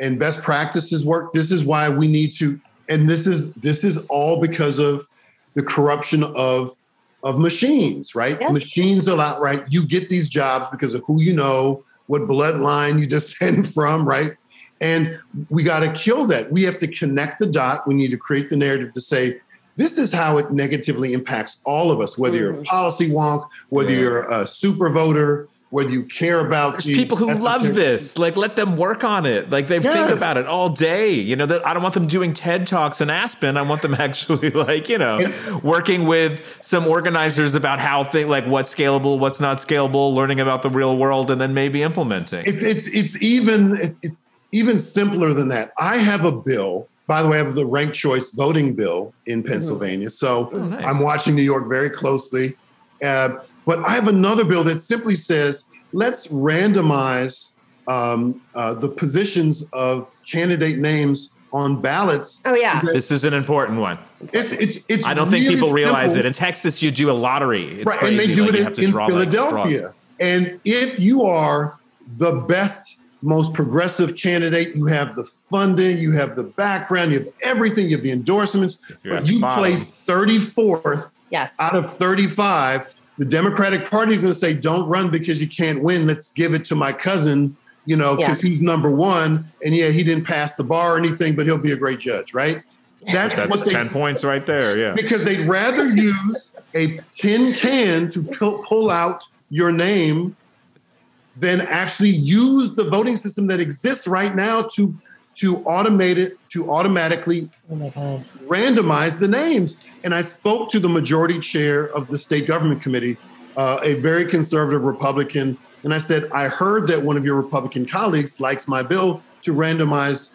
and best practices work. This is why we need to, and this is this is all because of the corruption of of machines, right? Yes. Machines a lot, right? You get these jobs because of who you know, what bloodline you descend from, right? And we got to kill that. We have to connect the dot. We need to create the narrative to say, this is how it negatively impacts all of us, whether you're a mm. policy wonk, whether Yeah. you're a super voter, whether you care about there's the people who love this like let them work on it like they think Yes. about it all day you know that i don't want them doing ted talks in aspen i want them actually like you know working with some organizers about how thing like what's scalable what's not scalable learning about the real world and then maybe implementing It's it's it's even it's even simpler than that. I have a bill. By the way, I have the ranked choice voting bill in Pennsylvania. So Oh, nice. I'm watching New York very closely. Uh, but I have another bill that simply says let's randomize um, uh, the positions of candidate names on ballots. Oh yeah. this is an important one It's, it's, it's i don't think people realize simple. it in texas you do a lottery it's right, crazy and they do like, it you in, have to in draw like. Philadelphia. And if you are the best, most progressive candidate, you have the funding, you have the background, you have everything, you have the endorsements, you're but you bottom. place 34th Yes. out of 35. The Democratic Party is going to say, "Don't run because you can't win. Let's give it to my cousin." You know, because he's number one, and yeah, he didn't pass the bar or anything, but he'll be a great judge, right? That's, that's what they 10 points right there yeah because they'd rather use a tin can to pull, pull out your name than actually use the voting system that exists right now to to automate it to automatically Oh randomize the names. And I spoke to the majority chair of the state government committee, uh, a very conservative Republican, and I said, I heard that one of your Republican colleagues likes my bill to randomize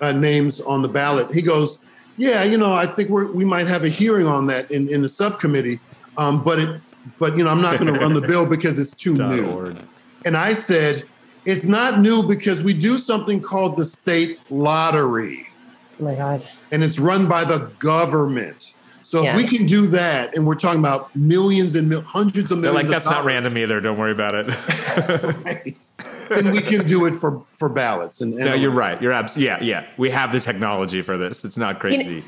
uh, names on the ballot. He goes, Yeah, you know, I think we're, we might have a hearing on that in, in the subcommittee, um, but it, but you know, I'm not going to run the bill because it's too new. Org. And I said, It's not new because we do something called the state lottery Oh my God. and it's run by the government. So Yeah. if we can do that, and we're talking about millions and mil- hundreds of They're millions, like, that's of not random either. Don't worry about it. random, then we can do it for for ballots. And, and no, you're right. You're abs- yeah, yeah. We have the technology for this. It's not crazy.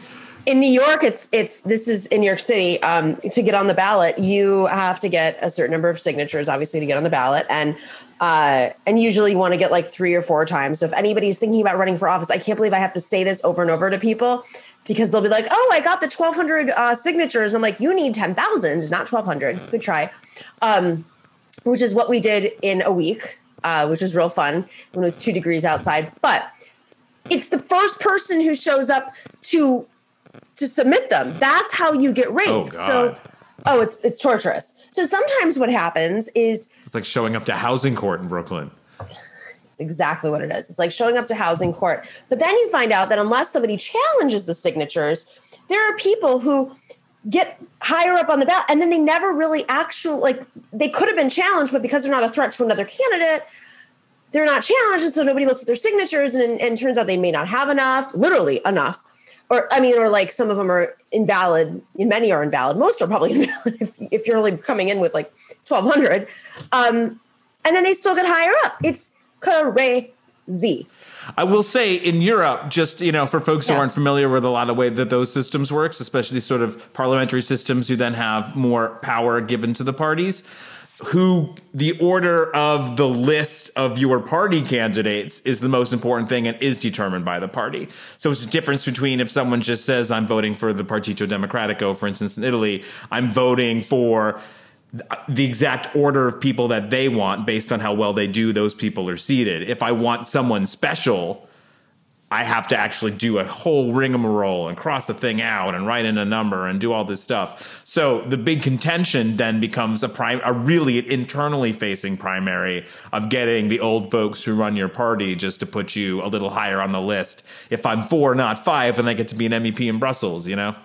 in New York, it's it's this is in New York City. Um, to get on the ballot, you have to get a certain number of signatures, obviously, to get on the ballot, and uh, and usually you want to get like three or four times. So if anybody's thinking about running for office, I can't believe I have to say this over and over to people because they'll be like, "Oh, I got the twelve hundred uh, signatures," and I'm like, "You need ten thousand, not twelve hundred. Good try." Um, which is what we did in a week, uh, which was real fun when it was two degrees outside, but it's the first person who shows up to to submit them. That's how you get ranked. Oh, So, oh, it's it's torturous. So sometimes what happens is It's like showing up to housing court in Brooklyn. it's exactly what it is. It's like showing up to housing court. But then you find out that unless somebody challenges the signatures, there are people who get higher up on the ballot and then they never really actually like they could have been challenged, but because they're not a threat to another candidate, they're not challenged. And so nobody looks at their signatures and, and turns out they may not have enough, literally enough. Or I mean, or like some of them are invalid, many are invalid. Most are probably invalid if, if you're only coming in with like 1200. Um, and then they still get higher up. It's crazy. I will say in Europe, just you know, for folks who aren't familiar with a lot of way that those systems works, especially sort of parliamentary systems who then have more power given to the parties, who the order of the list of your party candidates is the most important thing and is determined by the party. So it's a difference between if someone just says I'm voting for the Partito Democratico, for instance, in Italy, I'm voting for the exact order of people that they want based on how well they do those people are seated. If i want someone special i have to actually do a whole rigmarole and cross the thing out and write in a number and do all this stuff. So the big contention then becomes a prime a really internally facing primary of getting the old folks who run your party just to put you a little higher on the list. If i'm four not five and i get to be an mep in brussels you know?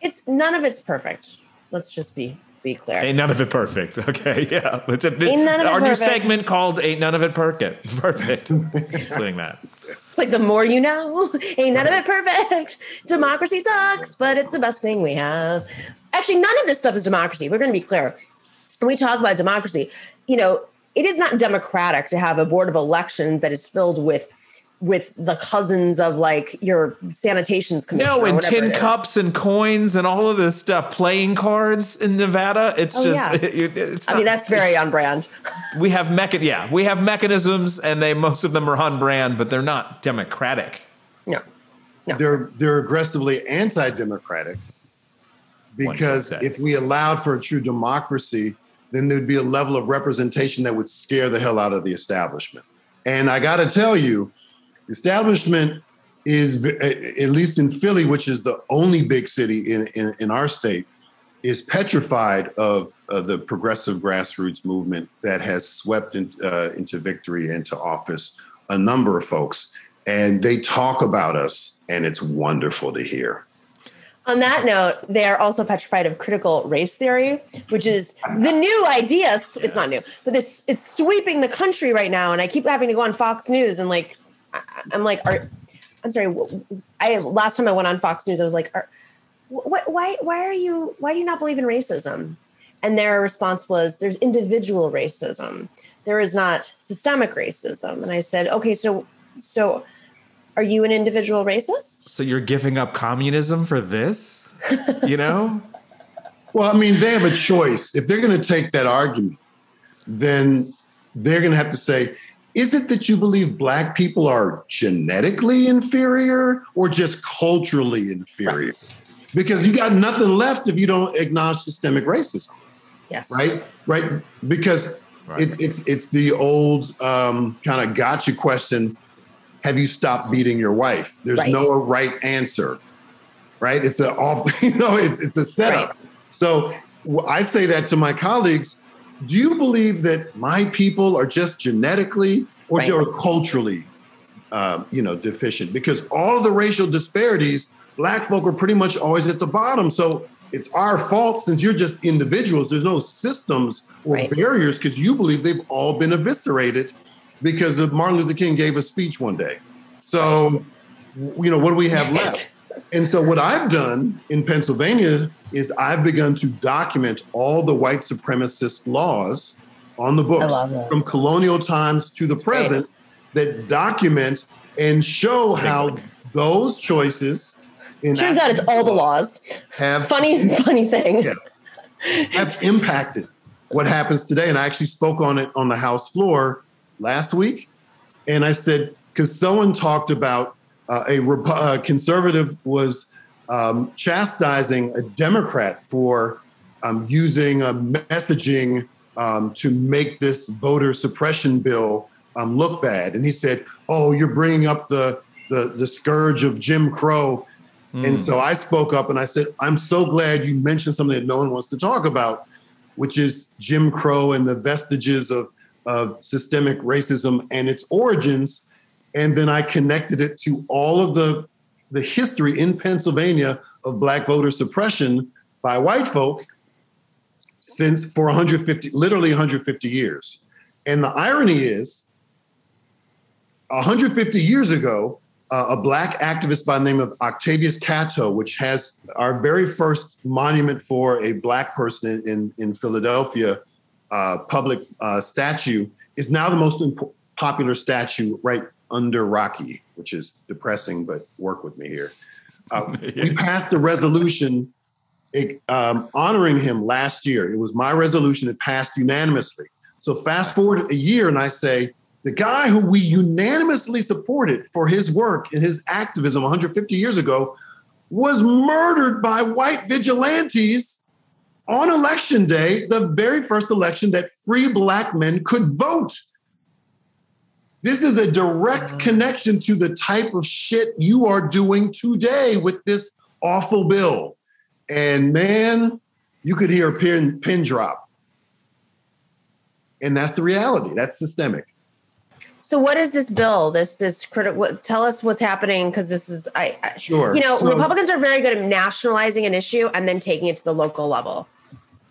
It's none of it's perfect. Let's just be be clear. Ain't none of it perfect. Okay, yeah. A, Ain't none of it our new perfect. segment called "Ain't None of It Perfect." Perfect, including that. It's like the more you know, ain't none of it perfect. Democracy sucks, but it's the best thing we have. Actually, none of this stuff is democracy. We're going to be clear. When we talk about democracy, you know, it is not democratic to have a board of elections that is filled with with the cousins of like your sanitation's commissioner. No, or and whatever tin it is. cups and coins and all of this stuff. Playing cards in Nevada. It's Oh, just. yeah. it- it's I mean, that's very it's- on brand. We have mechan. Yeah, we have mechanisms, and they most of them are on brand, but they're not democratic. No, no. they're they're aggressively anti-democratic because One could say. if we allowed for a true democracy, then there'd be a level of representation that would scare the hell out of the establishment. And I got to tell you, the establishment is at least in Philly, which is the only big city in in, in our state, is petrified of uh, the progressive grassroots movement that has swept in, uh, into victory into office a number of folks, and they talk about us, and it's wonderful to hear. On that note, they are also petrified of critical race theory, which is the new idea. It's not new, but this it's sweeping the country right now. And I keep having to go on Fox News and like, I'm like, are, I'm sorry. I last time I went on Fox News, I was like, are, wh- why why are you why do you not believe in racism? And their response was, there's individual racism. There is not systemic racism. And I said, okay, so so are you an individual racist? So you're giving up communism for this? You know? Well, I mean, they have a choice. If they're going to take that argument, then they're going to have to say, is it that you believe black people are genetically inferior or just culturally inferior? Right. Because you got nothing left if you don't acknowledge systemic racism, Yes. right? Right? Because Right. it, it's it's the old um, kind of gotcha question. have you stopped beating your wife? There's Right. no right answer, right? It's a off, you know, it's it's a setup. Right. So I say that to my colleagues. Do you believe that my people are just genetically or, Right. or culturally, um, you know, deficient? Because all of the racial disparities, black folk are pretty much always at the bottom. So it's our fault since you're just individuals. There's no systems or Right. barriers because you believe they've all been eviscerated because of Martin Luther King gave a speech one day. So, you know, what do we have left? And so, what I've done in Pennsylvania is I've begun to document all the white supremacist laws on the books from colonial times to the great. present that document and show how those choices in Turns out it's all the laws. have Funny, funny thing. yes, have impacted what happens today. And I actually spoke on it on the House floor last week. And I said, because someone talked about uh, a Repu- uh, conservative was um, chastising a Democrat for um, using a messaging um, to make this voter suppression bill um, look bad. And he said, "Oh, you're bringing up the the, the scourge of Jim Crow." And so I spoke up and I said, "I'm so glad you mentioned something that no one wants to talk about, which is Jim Crow and the vestiges of of systemic racism and its origins." And then I connected it to all of the the history in Pennsylvania of black voter suppression by white folk since for 150 literally 150 years. And the irony is 150 years ago, uh, a black activist by the name of Octavius Catto, which has our very first monument for a black person in, in, Philadelphia, uh, public uh, statue, is now the most popular statue right under Rocky, which is depressing, but work with me here. Uh, We passed a resolution it, um, honoring him last year. It was my resolution. It passed unanimously. So fast forward a year, and I say the guy who we unanimously supported for his work and his activism 150 years ago was murdered by white vigilantes on election day, the very first election that free black men could vote. This is a direct mm. connection to the type of shit you are doing today with this awful bill. And man, you could hear a pin, pin drop. And that's the reality. That's systemic. So what is this bill? This this critical. What, tell us what's happening because this is I, I Sure. You know, So- Republicans are very good at nationalizing an issue and then taking it to the local level.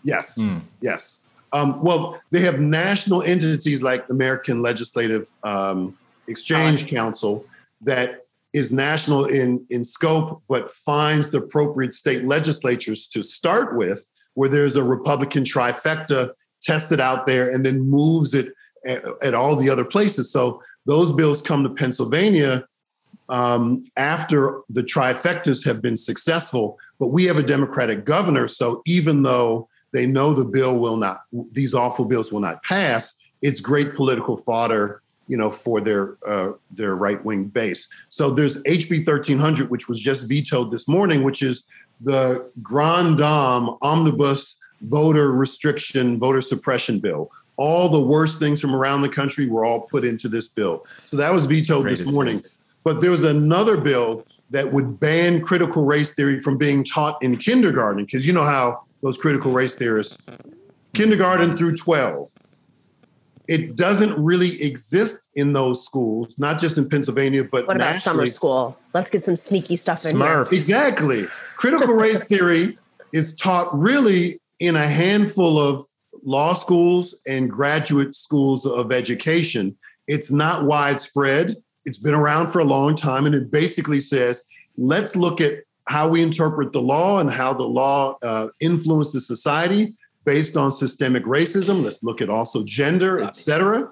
Yes, hmm. yes. Um, well, they have national entities like the American Legislative um, Exchange Council that is national in, in scope, but finds the appropriate state legislatures to start with, where there's a Republican trifecta tested out there and then moves it at, at all the other places. So those bills come to Pennsylvania um, after the trifectas have been successful. But we have a Democratic governor, so even though they know the bill will not; these awful bills will not pass. It's great political fodder, you know, for their uh, their right wing base. So there's HB 1300, which was just vetoed this morning, which is the Grand Dame omnibus voter restriction, voter suppression bill. All the worst things from around the country were all put into this bill. So that was vetoed this morning. list. But there was another bill that would ban critical race theory from being taught in kindergarten, because you know how those critical race theorists, kindergarten through 12. It doesn't really exist in those schools, not just in Pennsylvania, but What about summer school? Let's get some sneaky stuff in there. Smurfs. Exactly. Critical race theory is taught really in a handful of law schools and graduate schools of education. It's not widespread. It's been around for a long time. And it basically says let's look at how we interpret the law and how the law uh, influences society based on systemic racism. Let's look at also gender, et cetera.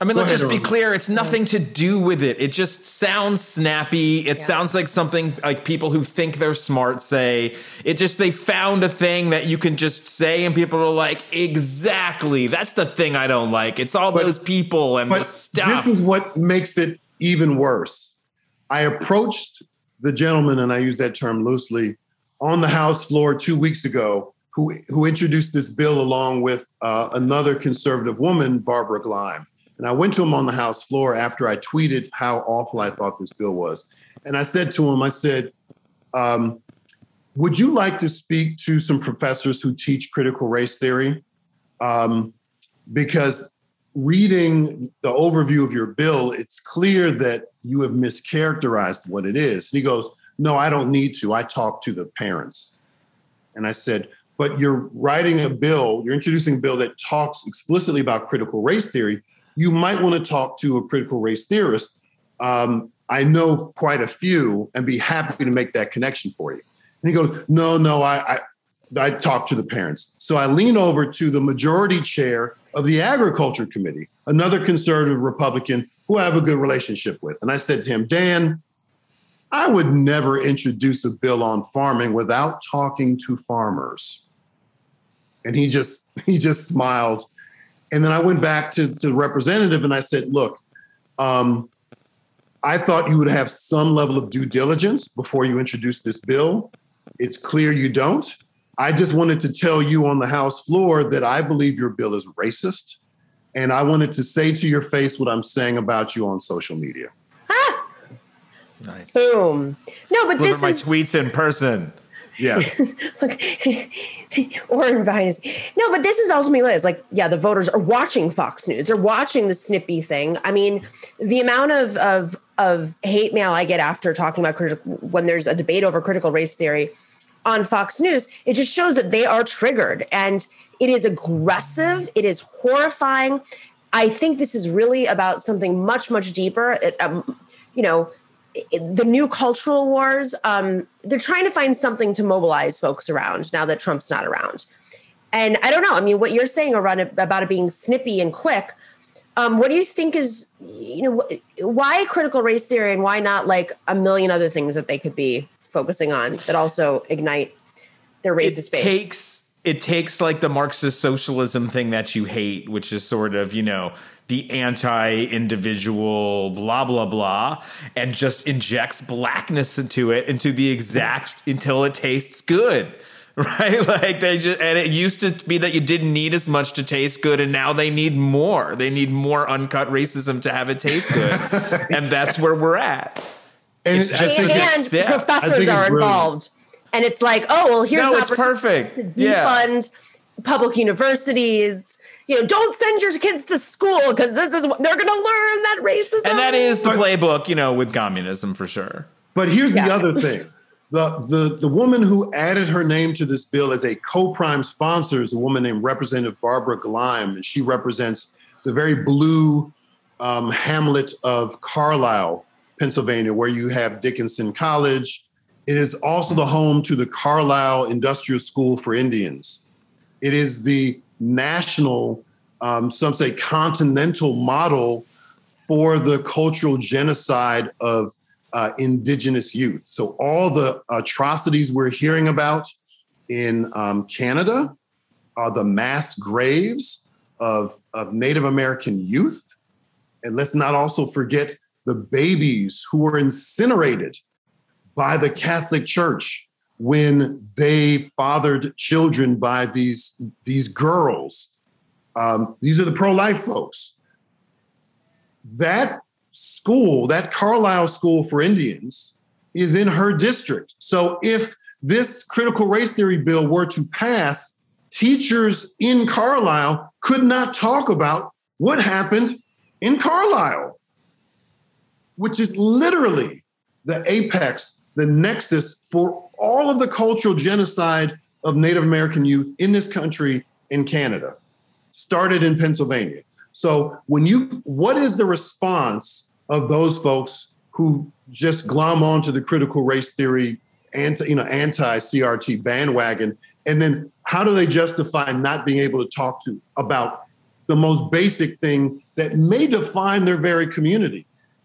I mean, Go let's ahead, just be clear. It's nothing to do with it. It just sounds snappy. It Yeah. sounds like something like people who think they're smart say. It just, they found a thing that you can just say, and people are like, exactly. That's the thing I don't like. It's all But- those people and the stuff. this is what makes it even worse. I approached the gentleman, and I use that term loosely, on the House floor two weeks ago, who who introduced this bill along with uh, another conservative woman, Barbara Gleim. And I went to him on the House floor after I tweeted how awful I thought this bill was. And I said to him, I said, um, would you like to speak to some professors who teach critical race theory? Um, because reading the overview of your bill, it's clear that you have mischaracterized what it is. And he goes, No, I don't need to. I talk to the parents. And I said, But you're writing a bill, you're introducing a bill that talks explicitly about critical race theory. You might want to talk to a critical race theorist. Um, I know quite a few and be happy to make that connection for you. And he goes, No, no, I, I, I talk to the parents. So I lean over to the majority chair of the Agriculture Committee, another conservative Republican who I have a good relationship with. And I said to him, Dan, I would never introduce a bill on farming without talking to farmers. And he just he just smiled. And then I went back to, to the representative and I said, look, um, I thought you would have some level of due diligence before you introduce this bill. It's clear you don't. I just wanted to tell you on the House floor that I believe your bill is racist. And I wanted to say to your face what I'm saying about you on social media. Ah! Nice. Boom. No, but Deliver this my is tweets in person. Yes. look or in Vines. No, but this is ultimately what it is. Like, yeah, the voters are watching Fox News. They're watching the snippy thing. I mean, the amount of of of hate mail I get after talking about critical when there's a debate over critical race theory on Fox News, it just shows that they are triggered and it is aggressive, it is horrifying. I think this is really about something much, much deeper. It, um, you know, it, the new cultural wars, um, they're trying to find something to mobilize folks around now that Trump's not around. And I don't know. I mean, what you're saying around it, about it being snippy and quick, um, what do you think is, you know, why critical race theory and why not like a million other things that they could be focusing on that also ignite their racist it base? takes it takes like the Marxist socialism thing that you hate, which is sort of, you know, the anti-individual blah blah blah and just injects blackness into it into the exact until it tastes good right? Like they just and it used to be that you didn't need as much to taste good and now they need more. They need more uncut racism to have it taste good and that's where we're at And It's just and, and step. Professors are involved. And it's like, oh, well, here's no it's perfect to yeah defund public universities. You know, don't send your kids to school because this is what they're going to learn that racism. and that is the playbook you know with communism for sure But here's Yeah. the other thing. The, the, the woman who added her name to this bill as a co-prime sponsor is a woman named Representative Barbara Gleim, and she represents the very blue um, hamlet of Carlisle, Pennsylvania, where you have Dickinson College. It is also the home to the Carlisle Industrial School for Indians. It is the national, um, some say continental model for the cultural genocide of uh, indigenous youth. So all the atrocities we're hearing about in um, Canada are the mass graves of, of Native American youth. And let's not also forget the babies who were incinerated by the Catholic Church when they fathered children by these, these girls. Um, these are the pro-life folks. That school, that Carlisle School for Indians, is in her district. So if this critical race theory bill were to pass, teachers in Carlisle could not talk about what happened in Carlisle, which is literally the apex, the nexus for all of the cultural genocide of Native American youth in this country in Canada, started in Pennsylvania. So when you, what is the response of those folks who just glom onto the critical race theory, anti, you know, anti-CRT bandwagon, and then how do they justify not being able to talk to about the most basic thing that may define their very community?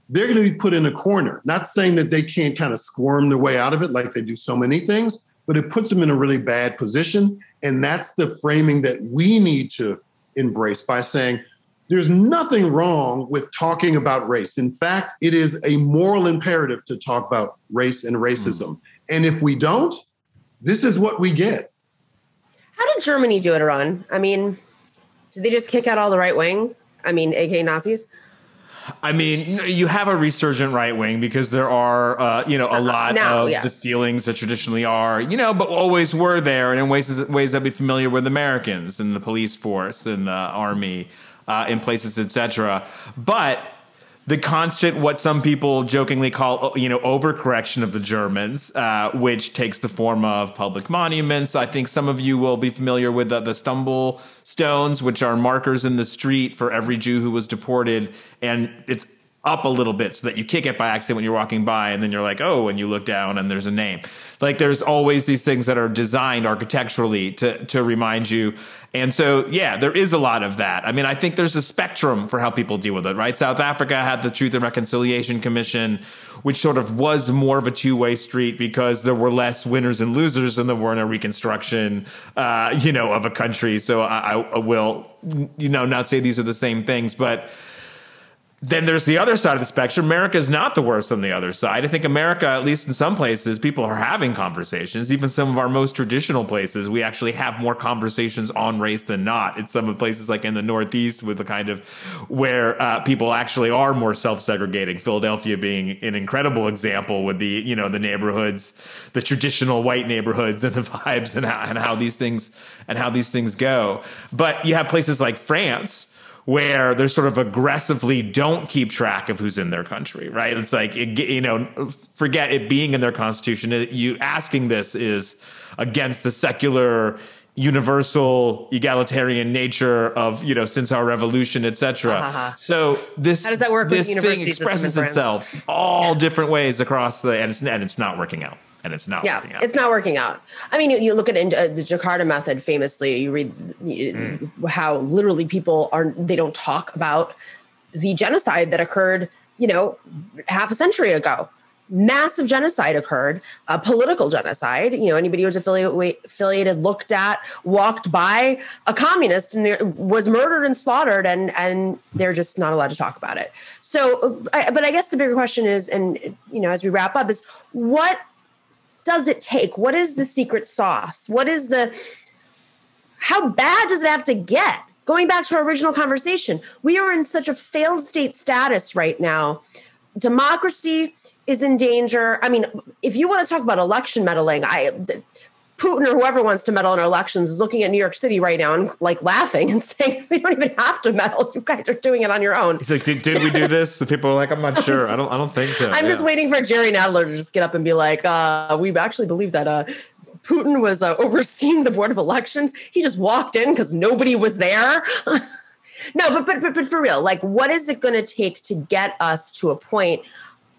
They're going to be put in a corner. Not saying that they can't kind of squirm their way out of it like they do so many things, but it puts them in a really bad position. And that's the framing that we need to embrace by saying, there's nothing wrong with talking about race. In fact, it is a moral imperative to talk about race and racism. Hmm. And if we don't, this is what we get. How did Germany do it, Arun? I mean, did they just kick out all the right wing? I mean, aka Nazis? I mean, you have a resurgent right wing because there are, uh, you know, a lot now, of yes. the feelings that traditionally are, you know, but always were there, and in ways ways that be familiar with Americans and the police force and the army uh, in places, etc. But the constant, what some people jokingly call, you know, overcorrection of the Germans, uh, which takes the form of public monuments. I think some of you will be familiar with the, the stumble stones, which are markers in the street for every Jew who was deported, and it's up a little bit so that you kick it by accident when you're walking by and then you're like oh and you look down and there's a name. Like there's always these things that are designed architecturally to to remind you. And so yeah there is a lot of that. I mean i think there's a spectrum for how people deal with it right? South africa had the truth and reconciliation commission which sort of was more of a two-way street because there were less winners and losers than there were in a reconstruction uh, you know of a country. So I, I will you know not say these are the same things but then there's the other side of the spectrum. America is not the worst on the other side. I think America, at least in some places, people are having conversations. Even some of our most traditional places, we actually have more conversations on race than not. In some of places like in the Northeast, with the kind of where uh, people actually are more self-segregating. Philadelphia being an incredible example with the you know the neighborhoods, the traditional white neighborhoods, and the vibes and how, and how these things and how these things go. But you have places like France where they're sort of aggressively don't keep track of who's in their country, right? It's like, it, you know, forget it being in their constitution. It, you asking this is against the secular, universal, egalitarian nature of, you know, since our revolution, etc. Uh-huh. So this How does that work this thing university system in expresses itself all different ways across the, and it's and it's not working out, and it's not Yeah, working out. it's not working out. I mean, you, you look at uh, the Jakarta method. Famously, you read Mm. how literally people are they don't talk about the genocide that occurred. You know, half a century ago. Massive genocide occurred, a political genocide. You know, anybody who was affiliated, affiliated, looked at, walked by a communist, and was murdered and slaughtered, and and they're just not allowed to talk about it. So, I, but I guess the bigger question is, and you know, as we wrap up, is what does it take? What is the secret sauce? What is the how bad does it have to get? Going back to our original conversation, we are in such a failed state status right now. Democracy is in danger. I mean, if you want to talk about election meddling, I Putin or whoever wants to meddle in our elections is looking at New York City right now and like laughing and saying, "We don't even have to meddle. You guys are doing it on your own." He's like, did, did we do this? The people are like, I'm not sure. I don't. I don't think so. I'm just waiting for Jerry Nadler to just get up and be like, uh, "We actually believe that uh, Putin was uh, overseeing the board of elections. He just walked in because nobody was there." no, but, but but but for real, like, what is it going to take to get us to a point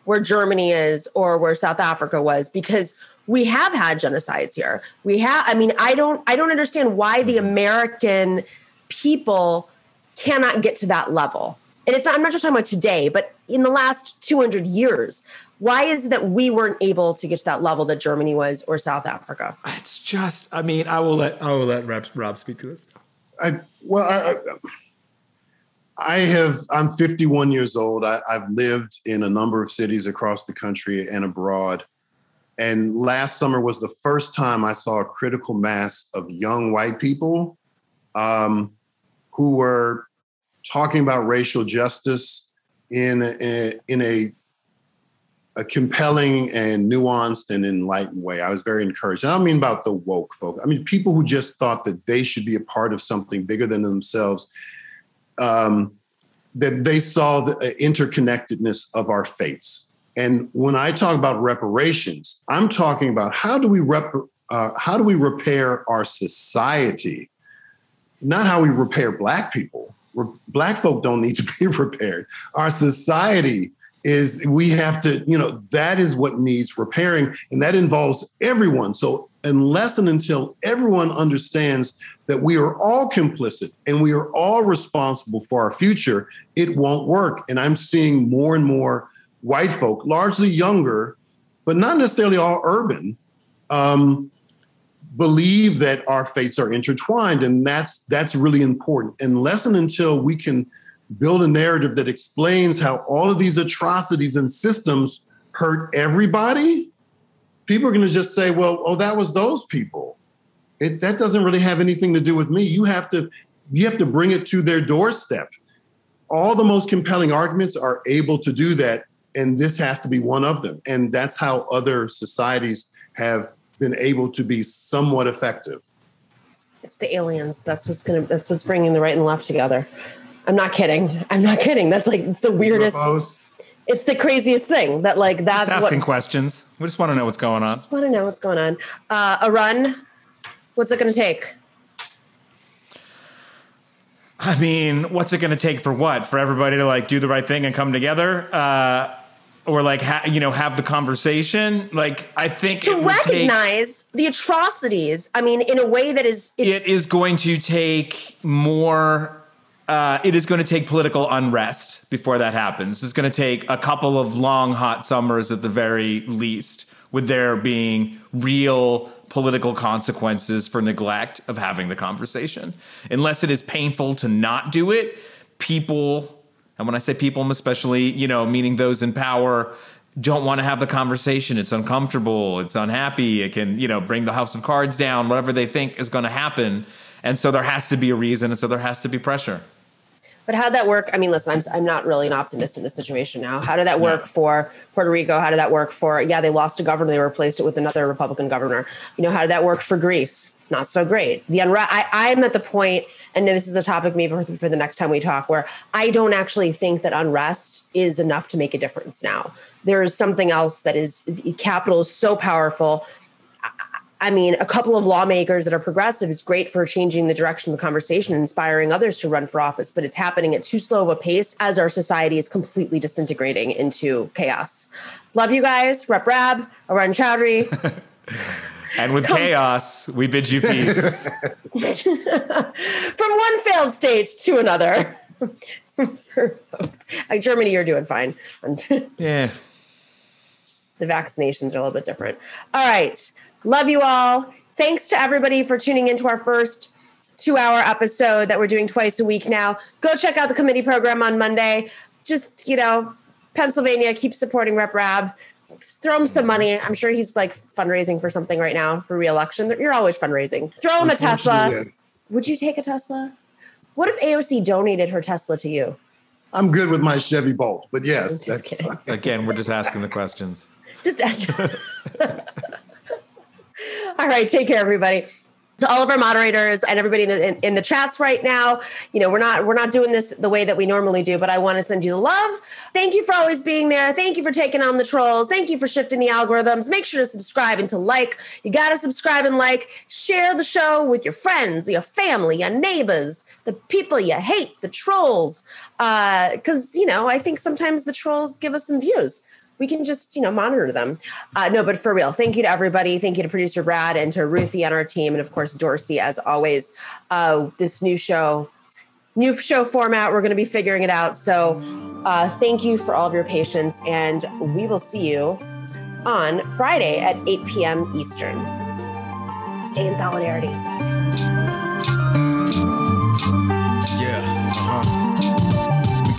where Germany is or where South Africa was? Because we have had genocides here. We have. I mean, I don't. I don't understand why the mm-hmm. American people cannot get to that level. And it's not, I'm not just talking about today, but in the last 200 years. Why is it that we weren't able to get to that level that Germany was or South Africa? It's just. I mean, I will let. I will let Rabb, Rabb speak to this. I, well, I, I- I have. I'm 51 years old. I, I've lived in a number of cities across the country and abroad. And last summer was the first time I saw a critical mass of young white people um, who were talking about racial justice in a, in a a compelling and nuanced and enlightened way. I was very encouraged. And I don't mean about the woke folk. I mean people who just thought that they should be a part of something bigger than themselves. Um, that they saw the uh, interconnectedness of our fates. And when I talk about reparations, I'm talking about how do we rep- uh, how do we repair our society, not how we repair Black people. Re- Black folk don't need to be repaired. Our society is we have to, you know, that is what needs repairing, and that involves everyone. So unless and until everyone understands that we are all complicit and we are all responsible for our future, it won't work. And I'm seeing more and more white folk, largely younger, but not necessarily all urban, um, believe that our fates are intertwined, and that's that's really important. Unless and until we can build a narrative that explains how all of these atrocities and systems hurt everybody, people are going to just say, "Well, oh, that was those people." It, that doesn't really have anything to do with me. You have to you have to bring it to their doorstep. all the most compelling arguments are able to do that. And this has to be one of them. And that's how other societies have been able to be somewhat effective. It's the aliens. That's what's gonna. That's what's bringing the right and left together. I'm not kidding. I'm not kidding. That's like it's the weirdest. UFOs. It's the craziest thing that like that's Just what. asking questions. We just want to know what's going on. Just want to know what's going on. Uh, Arun. What's it going to take? I mean, what's it going to take for what? For everybody to like do the right thing and come together, uh, or like ha- you know have the conversation? Like I think To would take- recognize the atrocities. I mean, in a way that is. It's, it is going to take more uh, it is going to take political unrest before that happens it's going to take a couple of long hot summers at the very least with there being real political consequences for neglect of having the conversation unless it is painful to not do it people and when i say people especially you know meaning those in power don't want to have the conversation it's uncomfortable it's unhappy it can you know bring the house of cards down whatever they think is going to happen and so there has to be a reason and so there has to be pressure But how'd that work? I mean, listen, I'm, I'm not really an optimist in this situation now. How did that work for Puerto Rico? How did that work for, yeah, they lost a governor, they replaced it with another Republican governor. You know, how did that work for Greece? Not so great. The unrest, I, I'm at the point, and this is a topic maybe for, for the next time we talk, where I don't actually think that unrest is enough to make a difference now. There is something else that is, capital is so powerful. I mean, a couple of lawmakers that are progressive is great for changing the direction of the conversation inspiring others to run for office, but it's happening at too slow of a pace as our society is completely disintegrating into chaos. Love you guys. Rep Rabb, Arun Chaudhary. and with chaos we bid you peace From one failed state to another. for folks. Like Germany, you're doing fine. yeah the vaccinations are a little bit different. All right. Love you all. Thanks to everybody for tuning into our first two hour episode that we're doing twice a week now. Go check out the committee program on Monday. Just, you know, Pennsylvania, keep supporting Rep Rabb. Throw him some money. I'm sure he's like fundraising for something right now for reelection. You're always fundraising. Throw him a Tesla. Would you take a Tesla? What if AOC donated her Tesla to you? I'm good with my Chevy Bolt, but yes, Just that's kidding. again we're just asking the questions Just all right. Take care, everybody. To all of our moderators and everybody in the, in, in the chats right now, you know we're not we're not doing this the way that we normally do, but I want to send you the love. Thank you for always being there. Thank you for taking on the trolls. Thank you for shifting the algorithms. Make sure to subscribe and to like. You got to subscribe and like. Share the show with your friends, your family, your neighbors, the people you hate, the trolls. Uh, because you know I think sometimes the trolls give us some views we can just you know monitor them. Uh, no but for real thank you to everybody. Thank you to producer brad and to ruthie on our team and of course dorsey as always. Uh, this new show new show format we're going to be figuring it out. So uh, thank you for all of your patience and we will see you on friday at 8 p.m eastern. Stay in solidarity